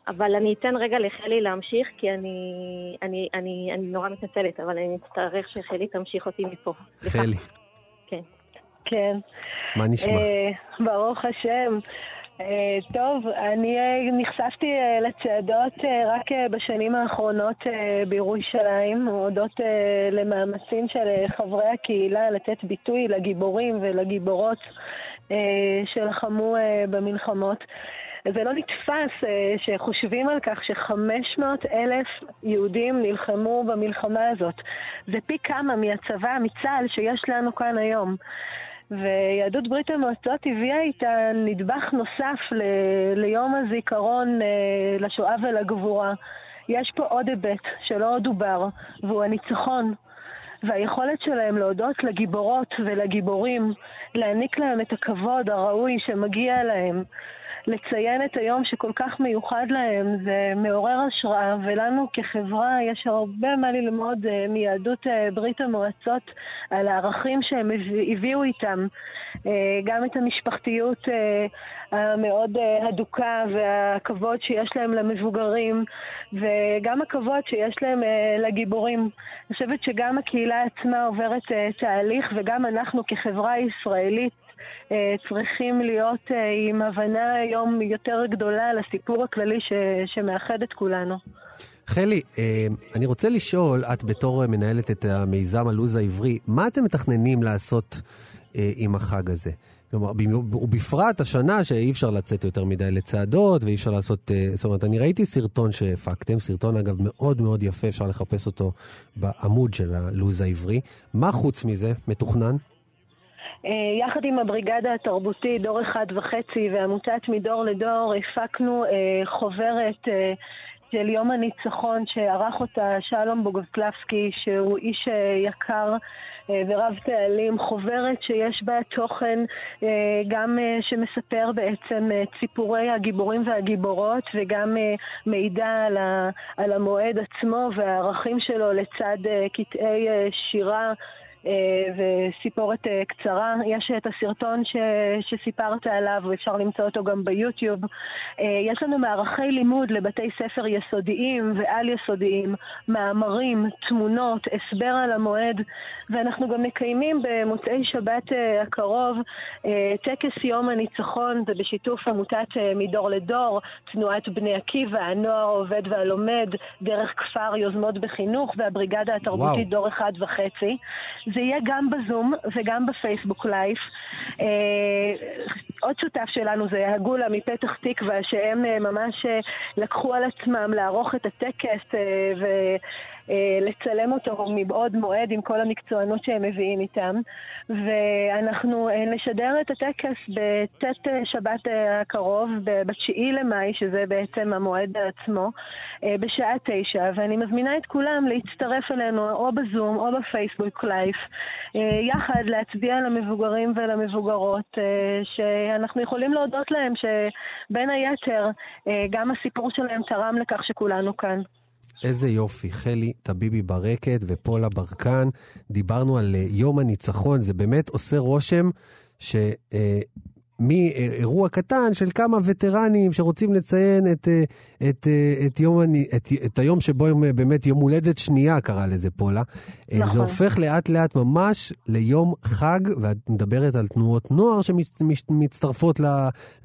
אבל אני אתן רגע לחלי להמשיך, כי אני, אני, אני, אני נורא מתנצלת, אבל אני אצטרך שחלי תמשיך אותי מפה. חלי. כן. כן. מה נשמע? אה, ברוך השם. Uh, טוב, אני uh, נחשפתי uh, לצעדות רק בשנים האחרונות בירושלים, הודות למאמצים של חברי הקהילה לתת ביטוי לגיבורים ולגיבורות שלחמו במלחמות. זה לא נתפס שחושבים על כך ש-500 אלף יהודים נלחמו במלחמה הזאת. זה פי כמה מהצבא, מצה"ל, שיש לנו כאן היום. ויהדות ברית המועצות הביאה איתה נדבך נוסף ל- ליום הזיכרון אה, לשואה ולגבורה. יש פה עוד היבט שלא דובר, והוא הניצחון. והיכולת שלהם להודות לגיבורות ולגיבורים, להעניק להם את הכבוד הראוי שמגיע להם. לציין את היום שכל כך מיוחד להם, זה מעורר השראה, ולנו כחברה יש הרבה מה ללמוד uh, מיהדות uh, ברית המועצות על הערכים שהם הביאו איתם, uh, גם את המשפחתיות המאוד הדוקה והכבוד שיש להם למבוגרים, וגם הכבוד שיש להם לגיבורים. אני חושבת שגם הקהילה עצמה עוברת תהליך, וגם אנחנו כחברה ישראלית אה, צריכים להיות אה, עם הבנה היום יותר גדולה לסיפור הכללי ש, שמאחד את כולנו. חלי, אה, אני רוצה לשאול, את בתור מנהלת את המיזם הלו"ז העברי, מה אתם מתכננים לעשות עם החג הזה? כלומר, ובפרט השנה שאי אפשר לצאת יותר מדי לצעדות ואי אפשר לעשות... אה, זאת אומרת, אני ראיתי סרטון שהפקתם, סרטון אגב מאוד מאוד יפה, אפשר לחפש אותו בעמוד של הלו"ז העברי. מה חוץ מזה מתוכנן? אה, יחד עם הבריגדה התרבותית דור אחד וחצי ועמותת מדור לדור הפקנו אה, חוברת אה, של יום הניצחון שערך אותה שלום בוגוסלבסקי שהוא איש יקר ורב פעלים, חוברת שיש בה תוכן גם שמספר בעצם את סיפורי הגיבורים והגיבורות וגם מידע על, המועד עצמו והערכים שלו לצד קטעי שירה וסיפורת אה, קצרה. יש את הסרטון ש, שסיפרת עליו, ואפשר למצוא אותו גם ביוטיוב. אה, יש לנו מערכי לימוד לבתי ספר יסודיים ועל-יסודיים, מאמרים, תמונות, הסבר על המועד, ואנחנו גם מקיימים במוצאי שבת אה, הקרוב אה, טקס יום הניצחון, זה בשיתוף עמותת אה, מדור לדור, תנועת בני עקיבא, הנוער העובד והלומד, דרך כפר יוזמות בחינוך והבריגדה התרבותית וואו. דור אחד וחצי. זה יהיה גם בזום וגם בפייסבוק live. אה, עוד שותף שלנו זה הגולה מפתח תקווה, שהם אה, ממש אה, לקחו על עצמם לערוך את הטקס ו... אה, לצלם אותו מבעוד מועד עם כל המקצוענות שהם מביאים איתם. ואנחנו אה, נשדר את הטקס בט' שבת אה, הקרוב, ב- בתשיעי למאי, שזה בעצם המועד עצמו, בשעה תשע, ואני מזמינה את כולם להצטרף אלינו או בזום או בפייסבוק live, אה, יחד להצביע למבוגרים ולמבוגרות, שאנחנו יכולים להודות להם שבין היתר, גם הסיפור שלהם תרם לכך שכולנו כאן. איזה יופי, חלי טביבי ברקת ופולה ברקן. דיברנו על אה, יום הניצחון, זה באמת עושה רושם ש... אה, מאירוע קטן של כמה וטרנים שרוצים לציין את, אה, את, את, יום, את, את היום שבו אה, באמת יום הולדת שנייה, קרא לזה פולה. נכון. זה הופך לאט לאט ממש ליום חג, ואת מדברת על תנועות נוער שמצטרפות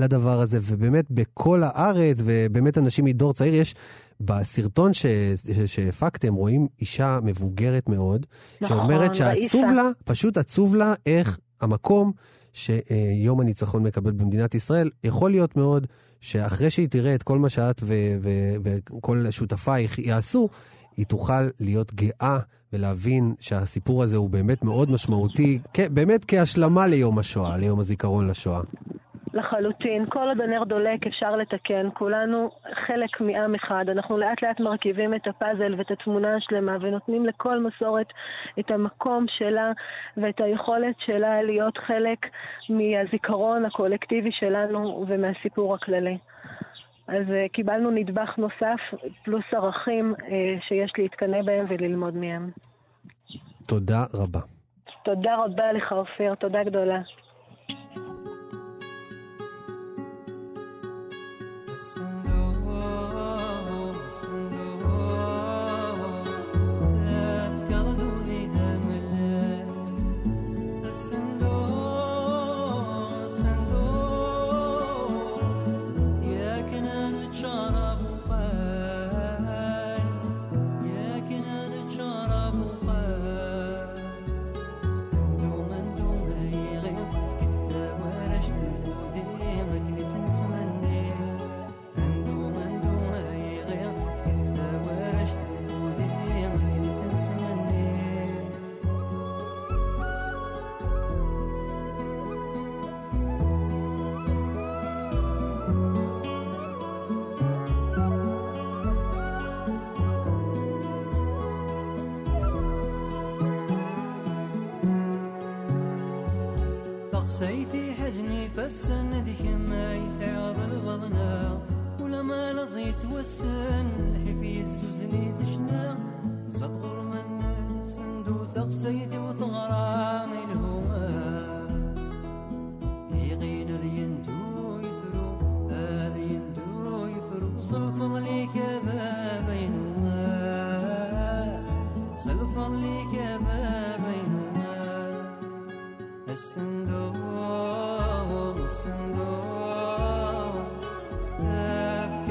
לדבר הזה, ובאמת בכל הארץ, ובאמת אנשים מדור צעיר, יש בסרטון ש- ש- שהפקתם, רואים אישה מבוגרת מאוד, נכון, שאומרת שעצוב. לה, פשוט עצוב לה איך המקום שיום הניצחון מקבל במדינת ישראל, יכול להיות מאוד שאחרי שהיא תראה את כל מה שאת ו- ו- וכל שותפייך יעשו, היא תוכל להיות גאה ולהבין שהסיפור הזה הוא באמת מאוד משמעותי, באמת כהשלמה ליום השואה, ליום הזיכרון לשואה. לחלוטין. כל עוד הנר דולק אפשר לתקן. כולנו חלק מעם אחד. אנחנו לאט לאט מרכיבים את הפאזל ואת התמונה השלמה ונותנים לכל מסורת את המקום שלה ואת היכולת שלה להיות חלק מהזיכרון הקולקטיבי שלנו ומהסיפור הכללי. אז uh, קיבלנו נדבך נוסף, פלוס ערכים uh, שיש להתקנא בהם וללמוד מהם. תודה רבה. תודה רבה לך, אופיר. תודה גדולה.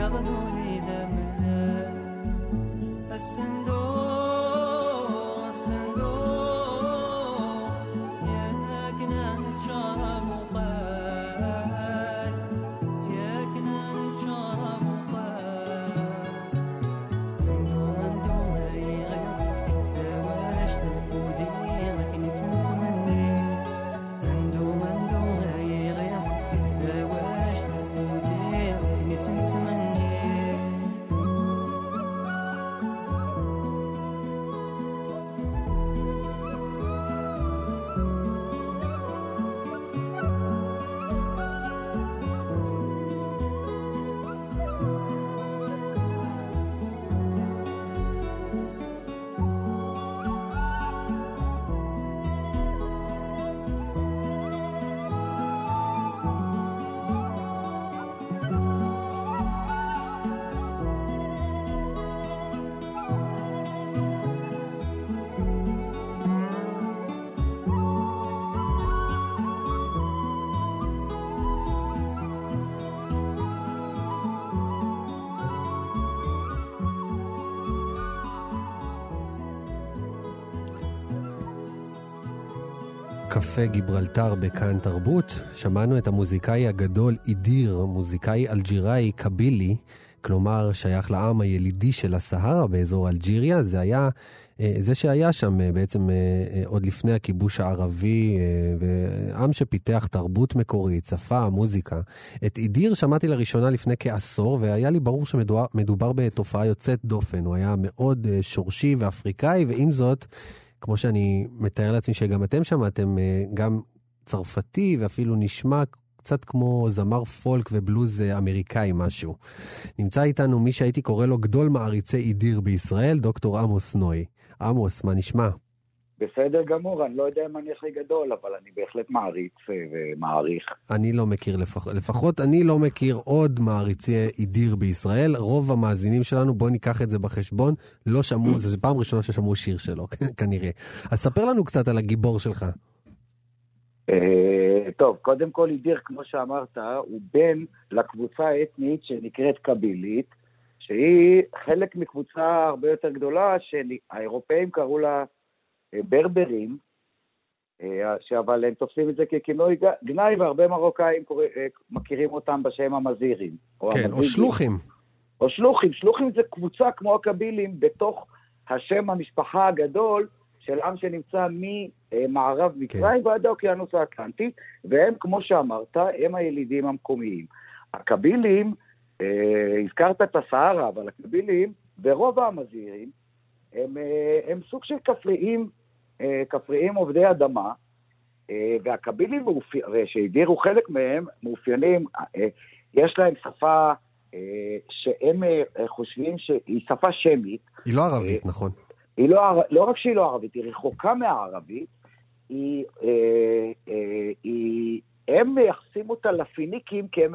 melody קפה גיברלטר בכאן תרבות. שמענו את המוזיקאי הגדול אידיר, מוזיקאי אלג'יראי קבילי, כלומר שייך לעם הילידי של הסהרה באזור אלג'יריה. זה היה, אה, זה שהיה שם אה, בעצם אה, עוד לפני הכיבוש הערבי, ועם שפיתח תרבות מקורית, שפה, מוזיקה. את אידיר שמעתי לראשונה לפני כעשור, והיה לי ברור שמדובר בתופעה יוצאת דופן. הוא היה מאוד שורשי ואפריקאי, ועם זאת, כמו שאני מתאר לעצמי שגם אתם שמעתם, אה, גם צרפתי ואפילו נשמע קצת כמו זמר פולק ובלוז אה, אמריקאי משהו. נמצא איתנו מי שהייתי קורא לו גדול מעריצי אידיר בישראל, דוקטור עמוס נוי. עמוס, מה נשמע? בסדר גמור, אני לא יודע אם אני הכי גדול, אבל אני בהחלט מעריץ אה, ומעריך. אני לא מכיר, לפח, לפחות אני לא מכיר עוד מעריצי אידיר בישראל. רוב המאזינים שלנו, בואו ניקח את זה בחשבון, לא שמעו, זו פעם ראשונה ששמעו שיר שלו, כנראה. אז ספר לנו קצת על הגיבור שלך. אה, טוב, קודם כל אידיר, כמו שאמרת, הוא בן לקבוצה האתנית שנקראת קבילית, שהיא חלק מקבוצה הרבה יותר גדולה, שהאירופאים קראו לה ברברים, אה, אבל הם תופסים את זה ככינוי גנאי, והרבה מרוקאים אה, מכירים אותם בשם המזירים. או כן, המזירים. או שלוחים. או שלוחים. שלוחים זה קבוצה כמו הקבילים בתוך השם המשפחה הגדול של עם שנמצא ממערב כן. מצרים כן. ועד האוקיינוס האטלנטי, והם, כמו שאמרת, הם הילידים המקומיים. הקבילים, אה, הזכרת את הסהרה, אבל הקבילים, ורוב המזירים, הם, הם סוג של כפריים אה, כפריים עובדי אדמה, אה, והקבילים שהדירו חלק מהם מאופיינים, אה, יש להם שפה שהם חושבים שהיא שפה שמית. היא לא ערבית, נכון. היא לא, לא רק שהיא לא ערבית, היא רחוקה מהערבית, היא, היא, הם מייחסים אותה לפיניקים כי הם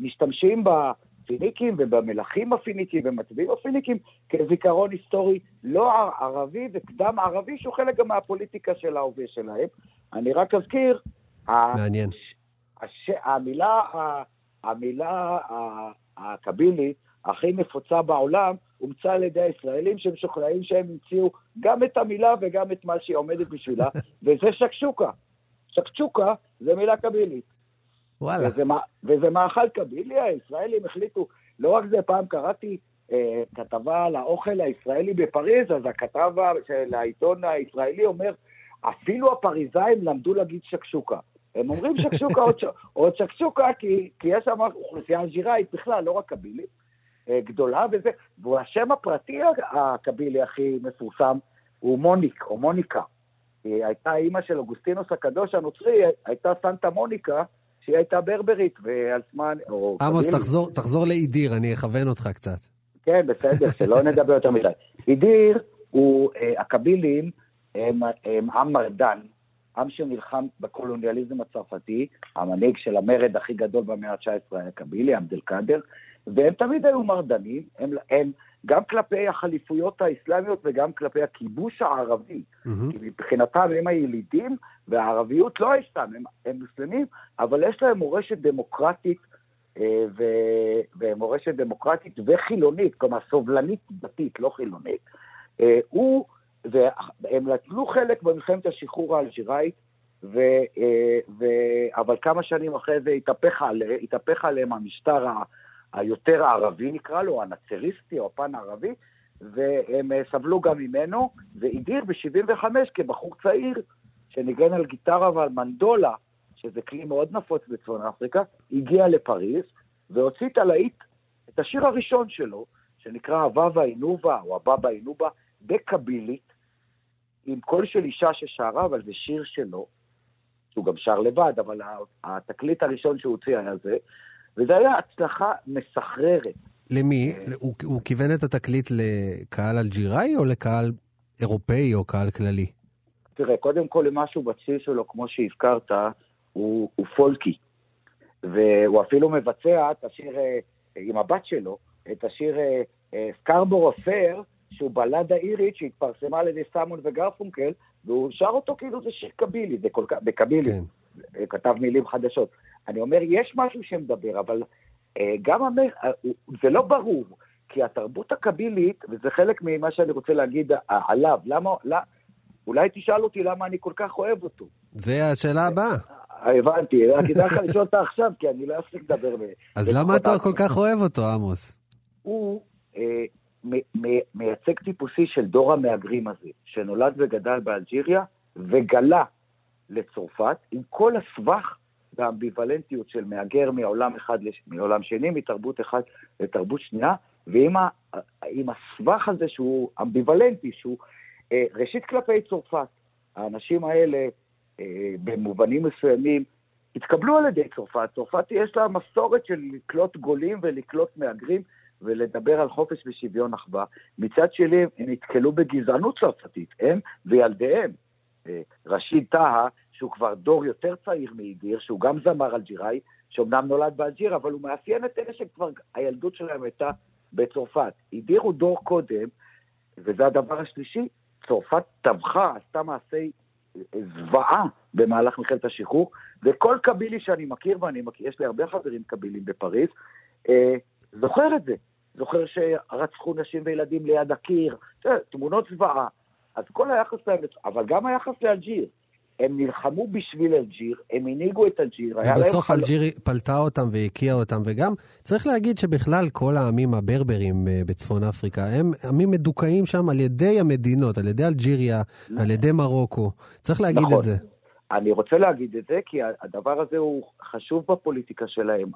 משתמשים בה הפיניקים ובמלכים הפיניקים ומצביעים הפיניקים כזיכרון היסטורי לא ערבי וקדם ערבי שהוא חלק גם מהפוליטיקה של ההווה שלהם. אני רק אזכיר, מעניין. הש... המילה, המילה הקבילית הכי נפוצה בעולם הומצאה על ידי הישראלים שמשוכנעים שהם המציאו גם את המילה וגם את מה שהיא עומדת בשבילה, וזה שקשוקה. שקשוקה זה מילה קבילית. וואלה. וזה, וזה מאכל קבילי, הישראלים החליטו, לא רק זה, פעם קראתי אה, כתבה על האוכל הישראלי בפריז, אז הכתב של העיתון הישראלי אומר, אפילו הפריזאים למדו להגיד שקשוקה. הם אומרים שקשוקה עוד, שקשוקה, כי, כי יש שם אוכלוסייה אלג'יראית בכלל, לא רק קבילית, אה, גדולה וזה, והשם הפרטי הקבילי הכי מפורסם הוא מוניק, או מוניקה. היא הייתה אימא של אוגוסטינוס הקדוש הנוצרי, הייתה סנטה מוניקה, שהיא הייתה ברברית, ועל זמן... עמוס, תחזור, תחזור לאידיר, אני אכוון אותך קצת. כן, בסדר, שלא נדבר יותר מדי. אידיר הוא, אה, הקבילים הם, הם עם מרדן, עם שנלחם בקולוניאליזם הצרפתי, המנהיג של המרד הכי גדול במאה ה-19 היה קבילי, עבד אל-קאדר, והם תמיד היו מרדנים, הם, הם גם כלפי החליפויות האסלאמיות וגם כלפי הכיבוש הערבי. Mm-hmm. כי מבחינתם הם הילידים, והערביות לא האסלאם, הם, הם מוסלמים, אבל יש להם מורשת דמוקרטית, אה, ו, ומורשת דמוקרטית וחילונית, כלומר סובלנית דתית, לא חילונית. אה, הוא, והם נטלו חלק במלחמת השחרור האלג'יראית, ו, אה, ו, אבל כמה שנים אחרי זה התהפך, עליה, התהפך עליהם המשטר היותר הערבי נקרא לו, הנאצריסטי או הפן הערבי, והם אה, סבלו גם ממנו, והדיר ב-75 כבחור צעיר, שניגן על גיטרה ועל מנדולה, שזה כלי מאוד נפוץ בצפון אפריקה, הגיע לפריז והוציא את הלהיט, את השיר הראשון שלו, שנקרא אבבה אינובה, או אבבה אינובה, בקבילית, עם קול של אישה ששרה, אבל זה שיר שלו, שהוא גם שר לבד, אבל התקליט הראשון שהוא הוציא היה זה, וזו הייתה הצלחה מסחררת. למי? הוא, הוא כיוון את התקליט לקהל אלג'יראי או לקהל אירופאי או קהל כללי? תראה, קודם כל למשהו בבסיס שלו, כמו שהזכרת, הוא, הוא פולקי. והוא אפילו מבצע את השיר אה, עם הבת שלו, את השיר סקרבורו אה, פר, אה, שהוא בלדה אירית שהתפרסמה על ידי סמון וגרפונקל, והוא שר אותו כאילו זה שיר קבילי, זה כל כך, בקבילי. כן. כתב מילים חדשות. אני אומר, יש משהו שמדבר, אבל אה, גם המר, אה, זה לא ברור, כי התרבות הקבילית, וזה חלק ממה שאני רוצה להגיד אה, עליו, למה, לא, אולי תשאל אותי למה אני כל כך אוהב אותו. זה השאלה הבאה. הבנתי, רק כדאי לך לשאול אותה עכשיו, כי אני לא אפסיק לדבר. אז למה אתה כל כך אוהב אותו, עמוס? הוא אה, מייצג טיפוסי של דור המהגרים הזה, שנולד וגדל באלג'יריה, וגלה לצרפת, עם כל הסבך והאמביוולנטיות של מהגר מעולם אחד לש... מעולם שני, מתרבות אחת לתרבות שנייה, ועם ה... הסבך הזה שהוא אמביוולנטי, שהוא אה, ראשית כלפי צרפת. האנשים האלה, אה, במובנים מסוימים, התקבלו על ידי צרפת. צרפת יש לה מסורת של לקלוט גולים ולקלוט מהגרים ולדבר על חופש ושוויון אחווה. מצד שני, הם נתקלו בגזענות צרפתית, הם וילדיהם. אה, רשיד טאהא, שהוא כבר דור יותר צעיר מאידיר, שהוא גם זמר אלג'יראי, שאומנם נולד באלג'יר, אבל הוא מאפיין את אלה שכבר הילדות שלהם הייתה בצרפת. אידיר הוא דור קודם, וזה הדבר השלישי, צרפת טבחה, עשתה מעשי אה, זוועה במהלך מלחמת השחרור, וכל קבילי שאני מכיר, ואני מכיר, יש לי הרבה חברים קבילים בפריז, אה, זוכר את זה. זוכר שרצחו נשים וילדים ליד הקיר, יודע, תמונות זוועה. אז כל היחס להם, אבל גם היחס לאלג'יר. הם נלחמו בשביל אלג'יר, הם הנהיגו את אלג'יר. ובסוף חלום- אלג'ירי פלטה אותם והקיאה אותם, וגם צריך להגיד שבכלל כל העמים הברברים אה, בצפון אפריקה הם עמים מדוכאים שם על ידי המדינות, על ידי אלג'יריה, על ידי מרוקו. צריך להגיד נכון. את זה. אני רוצה להגיד את זה, כי הדבר הזה הוא חשוב בפוליטיקה שלהם.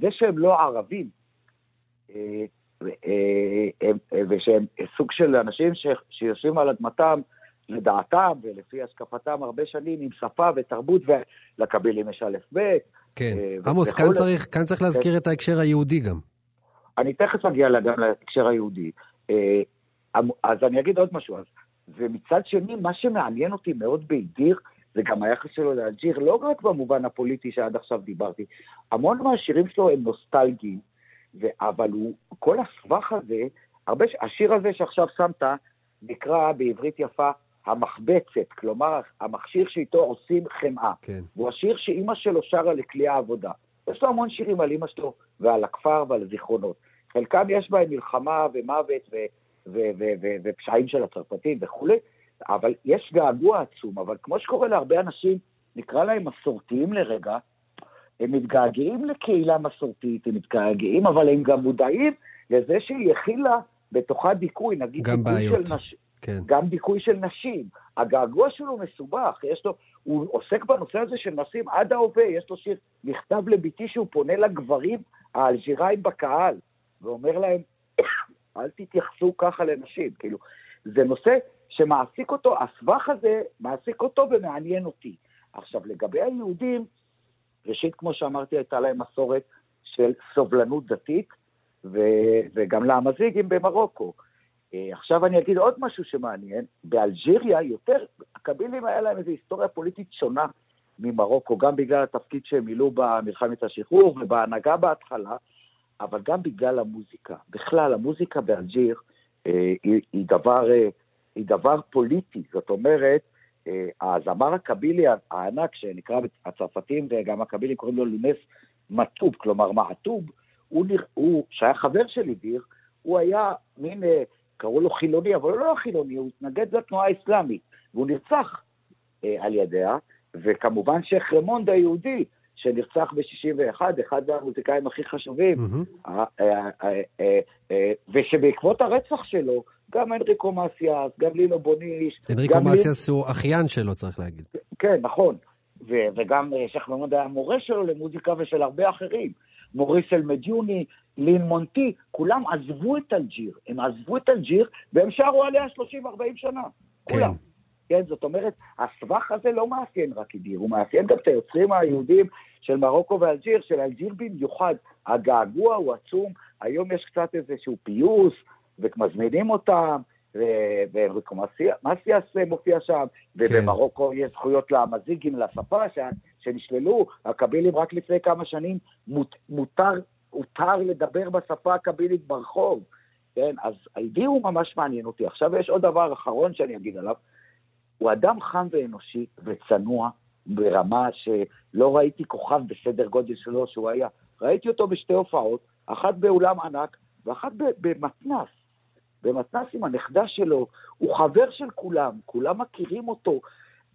זה שהם לא ערבים, אה, אה, הם- ושהם סוג של אנשים שיושבים על אדמתם, לדעתם ולפי השקפתם הרבה שנים, עם שפה ותרבות, ולקבילים יש א' ב'. כן. אה, עמוס. כאן צריך, כאן צריך להזכיר את ההקשר היהודי גם. אני תכף אגיע גם להקשר היהודי. אה, אז אני אגיד עוד משהו. אז, ומצד שני, מה שמעניין אותי מאוד באידיר, זה גם היחס שלו לאלג'יר, לא רק במובן הפוליטי שעד עכשיו דיברתי. המון מהשירים שלו הם נוסטלגיים, אבל הוא, כל הסבך הזה, הרבה, השיר הזה שעכשיו שמת, נקרא בעברית יפה המחבצת, כלומר המכשיר שאיתו עושים חמאה. כן. והוא השיר שאימא שלו שרה לכלי העבודה. יש לו המון שירים על אימא שלו ועל הכפר ועל הזיכרונות. חלקם יש בהם מלחמה ומוות ו- ו- ו- ו- ופשעים של הצרפתים וכולי, אבל יש געגוע עצום. אבל כמו שקורה להרבה אנשים, נקרא להם מסורתיים לרגע, הם מתגעגעים לקהילה מסורתית, הם מתגעגעים, אבל הם גם מודעים לזה שהיא הכילה בתוכה דיכוי, נגיד גם בעיות. של נשים. כן. גם דיכוי של נשים. הגעגוע שלו מסובך, יש לו, הוא עוסק בנושא הזה של נשים עד ההווה, יש לו שיר, מכתב לביתי שהוא פונה לגברים האלג'יראים בקהל, ואומר להם, אל תתייחסו ככה לנשים, כאילו, זה נושא שמעסיק אותו, הסבך הזה מעסיק אותו ומעניין אותי. עכשיו, לגבי היהודים, ראשית, כמו שאמרתי, הייתה להם מסורת של סובלנות דתית, ו- וגם לאמזיגים במרוקו. אה, עכשיו אני אגיד עוד משהו שמעניין, באלג'יריה יותר, הקבילים היה להם איזו היסטוריה פוליטית שונה ממרוקו, גם בגלל התפקיד שהם מילאו במלחמת השחרור ובהנהגה בהתחלה, אבל גם בגלל המוזיקה. בכלל, המוזיקה באלג'יר אה, היא, היא, דבר, אה, היא דבר פוליטי, זאת אומרת, הזמר הקבילי הענק, שנקרא הצרפתים וגם הקבילים קוראים לו לונס מטוב, כלומר מעטוב, הוא, הוא שהיה חבר של אידיר, הוא היה מין, קראו לו חילוני, אבל הוא לא חילוני, הוא התנגד לתנועה האסלאמית, והוא נרצח אה, על ידיה, וכמובן שייח' רמונד היהודי, שנרצח ב-61, אחד המוזיקאים הכי חשובים, אה, אה, אה, אה, אה, ושבעקבות הרצח שלו, גם הנריקו מסיאס, גם לילי בוניש, אנריקו מסיאס הוא אחיין שלו, צריך להגיד. כן, נכון. ו- וגם אה, שייח' מחמוד היה מורה שלו למוזיקה ושל הרבה אחרים. מוריס אלמדיוני, לין מונטי, כולם עזבו את אלג'יר. הם עזבו את אלג'יר והם שרו עליה 30-40 שנה. כולם. כן, זאת אומרת, הסבך הזה לא מאפיין רק אידיר, הוא מאפיין גם את היוצרים היהודים של מרוקו ואלג'יר, של אלג'יר במיוחד. הגעגוע הוא עצום, היום יש קצת איזשהו פיוס, ומזמינים אותם, ו- ואנריקו מסיאס מסיאס מופיע שם, ובמרוקו יש זכויות למזיגים לשפה שנשללו, הקבילים רק לפני כמה שנים מות, מותר, הותר לדבר בשפה הקבילית ברחוב, כן? אז האידיר הוא ממש מעניין אותי. עכשיו יש עוד דבר אחרון שאני אגיד עליו, הוא אדם חם ואנושי וצנוע ברמה שלא ראיתי כוכב בסדר גודל שלו שהוא היה. ראיתי אותו בשתי הופעות, אחת באולם ענק ואחת במתנ"ס. במתנ"ס עם הנכדה שלו, הוא חבר של כולם, כולם מכירים אותו.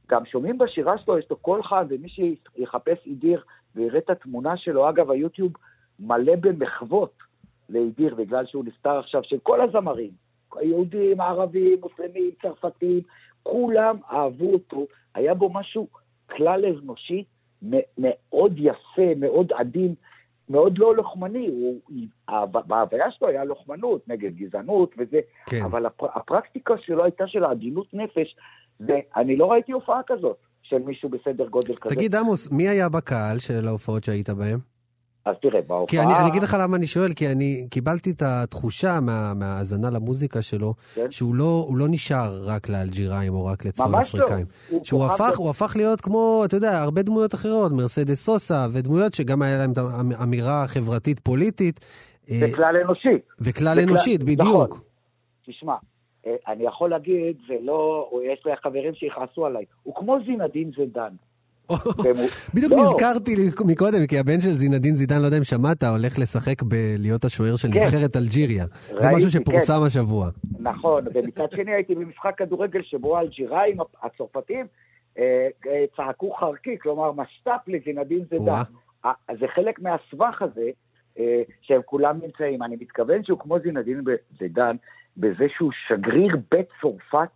גם שומעים בשירה שלו, יש לו קול חם, ומי שיחפש אידיר ויראה את התמונה שלו, אגב, היוטיוב מלא במחוות לאידיר, בגלל שהוא נפטר עכשיו, של כל הזמרים, יהודים, ערבים, מוסלמים, צרפתים, כולם אהבו אותו, היה בו משהו כלל אנושי מאוד יפה, מאוד עדין, מאוד לא לוחמני, הוא, בהוויה שלו היה לוחמנות נגד גזענות וזה, כן. אבל הפר, הפרקטיקה שלו הייתה של עדינות נפש, ואני לא ראיתי הופעה כזאת של מישהו בסדר גודל כזה. תגיד, עמוס, מי היה בקהל של ההופעות שהיית בהן? אז תראה, בהופעה... כי אני, אני אגיד לך למה אני שואל, כי אני קיבלתי את התחושה מה, מהאזנה למוזיקה שלו, כן? שהוא לא, לא נשאר רק לאלג'יראים או רק לצפון אפריקאים. לא. שהוא הפך, הוא הפך להיות כמו, אתה יודע, הרבה דמויות אחרות, מרסדס סוסה, ודמויות שגם היה להם את האמירה חברתית-פוליטית. אה, וכלל אנושית. וכלל אנושית, בדיוק. נכון. תשמע, אני יכול להגיד, ולא, יש לי חברים שיכעסו עליי, הוא כמו זינדין זדן. בדיוק לא. נזכרתי מקודם, כי הבן של זינדין זידן, לא יודע אם שמעת, הולך לשחק בלהיות השוער של כן. נבחרת אלג'יריה. זה משהו שפורסם כן. השבוע. נכון, ומצד שני הייתי במשחק כדורגל שבו האלג'יראים הצרפתים אה, אה, צעקו חרקי, כלומר משת"פ לזינדין זידן. זה חלק מהסבך הזה, אה, שהם כולם נמצאים. אני מתכוון שהוא כמו זינדין זידן, בזה שהוא שגריר בית צרפת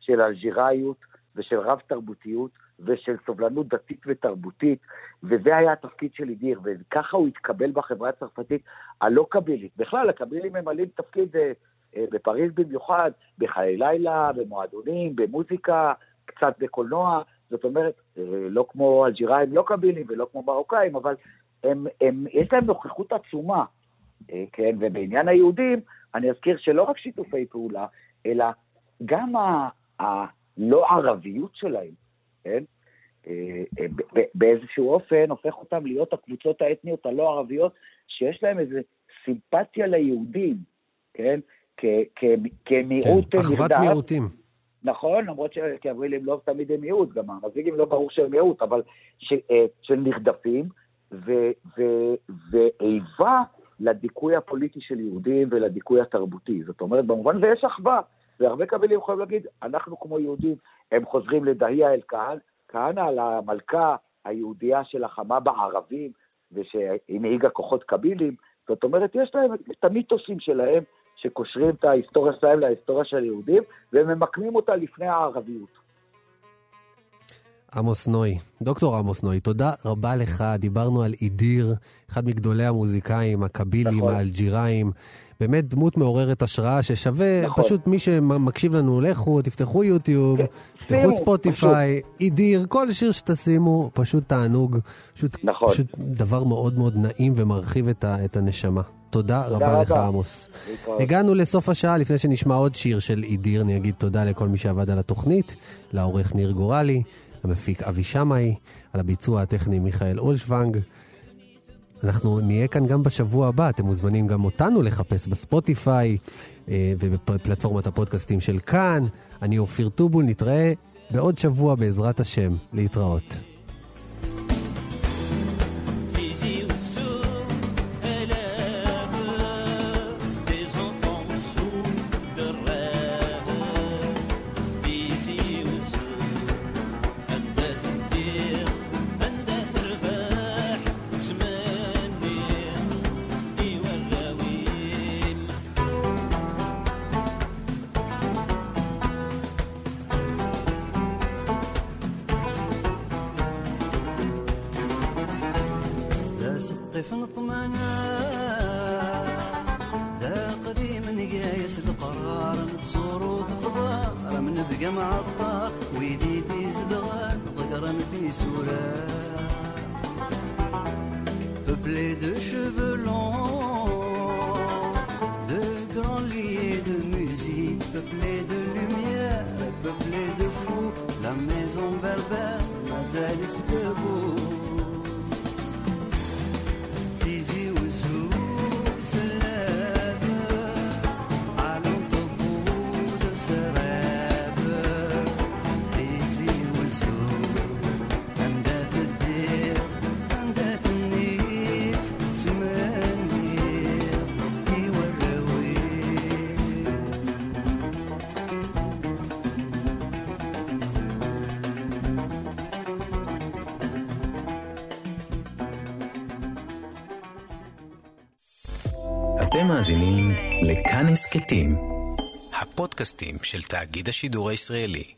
של אלג'יראיות ושל רב תרבותיות. ושל סובלנות דתית ותרבותית, וזה היה התפקיד של אידיר, וככה הוא התקבל בחברה הצרפתית הלא קבילית. בכלל, הקבילים ממלאים תפקיד אה, אה, בפריז במיוחד, בחיי לילה, במועדונים, במוזיקה, קצת בקולנוע, זאת אומרת, אה, לא כמו אלג'יראים לא קבילים ולא כמו מרוקאים, אבל הם, הם, יש להם נוכחות עצומה, אה, כן, ובעניין היהודים, אני אזכיר שלא רק שיתופי פעולה, אלא גם הלא ערביות שלהם. כן? אה, אה, באיזשהו אופן הופך אותם להיות הקבוצות האתניות הלא ערביות, שיש להם איזו סימפתיה ליהודים, כן? כמיעוט כן, אחוות מיעוטים. נכון, למרות שכאברילים לא תמיד הם מיעוט, גם המזיגים לא ברור שהם מיעוט, אבל אה, של נרדפים, ואיבה לדיכוי הפוליטי של יהודים ולדיכוי התרבותי. זאת אומרת, במובן הזה יש אחווה. והרבה קבלים יכולים להגיד, אנחנו כמו יהודים, הם חוזרים לדהיה אל כהנא על המלכה היהודייה שלחמה בערבים ושהנהיגה כוחות קבילים. זאת אומרת, יש להם את המיתוסים שלהם, שקושרים את ההיסטוריה שלהם להיסטוריה של היהודים, והם ממקמים אותה לפני הערביות. עמוס נוי, דוקטור עמוס נוי, תודה רבה לך. דיברנו על אידיר, אחד מגדולי המוזיקאים, הקבילים, נכון. האלג'יראים. באמת דמות מעוררת השראה ששווה, נכון. פשוט מי שמקשיב לנו, לכו, תפתחו יוטיוב, תפתחו ספוטיפיי, אידיר, כל שיר שתשימו, פשוט תענוג. פשוט, נכון. פשוט דבר מאוד מאוד נעים ומרחיב את, ה, את הנשמה. תודה, תודה רבה, רבה לך, עמוס. הגענו לסוף השעה, לפני שנשמע עוד שיר של אידיר, אני אגיד תודה לכל מי שעבד על התוכנית, לעורך ניר גורלי. המפיק אבי שמאי, על הביצוע הטכני מיכאל אולשוונג. אנחנו נהיה כאן גם בשבוע הבא, אתם מוזמנים גם אותנו לחפש בספוטיפיי אה, ובפלטפורמת הפודקאסטים של כאן. אני אופיר טובול, נתראה בעוד שבוע בעזרת השם. להתראות. תאגיד השידור הישראלי.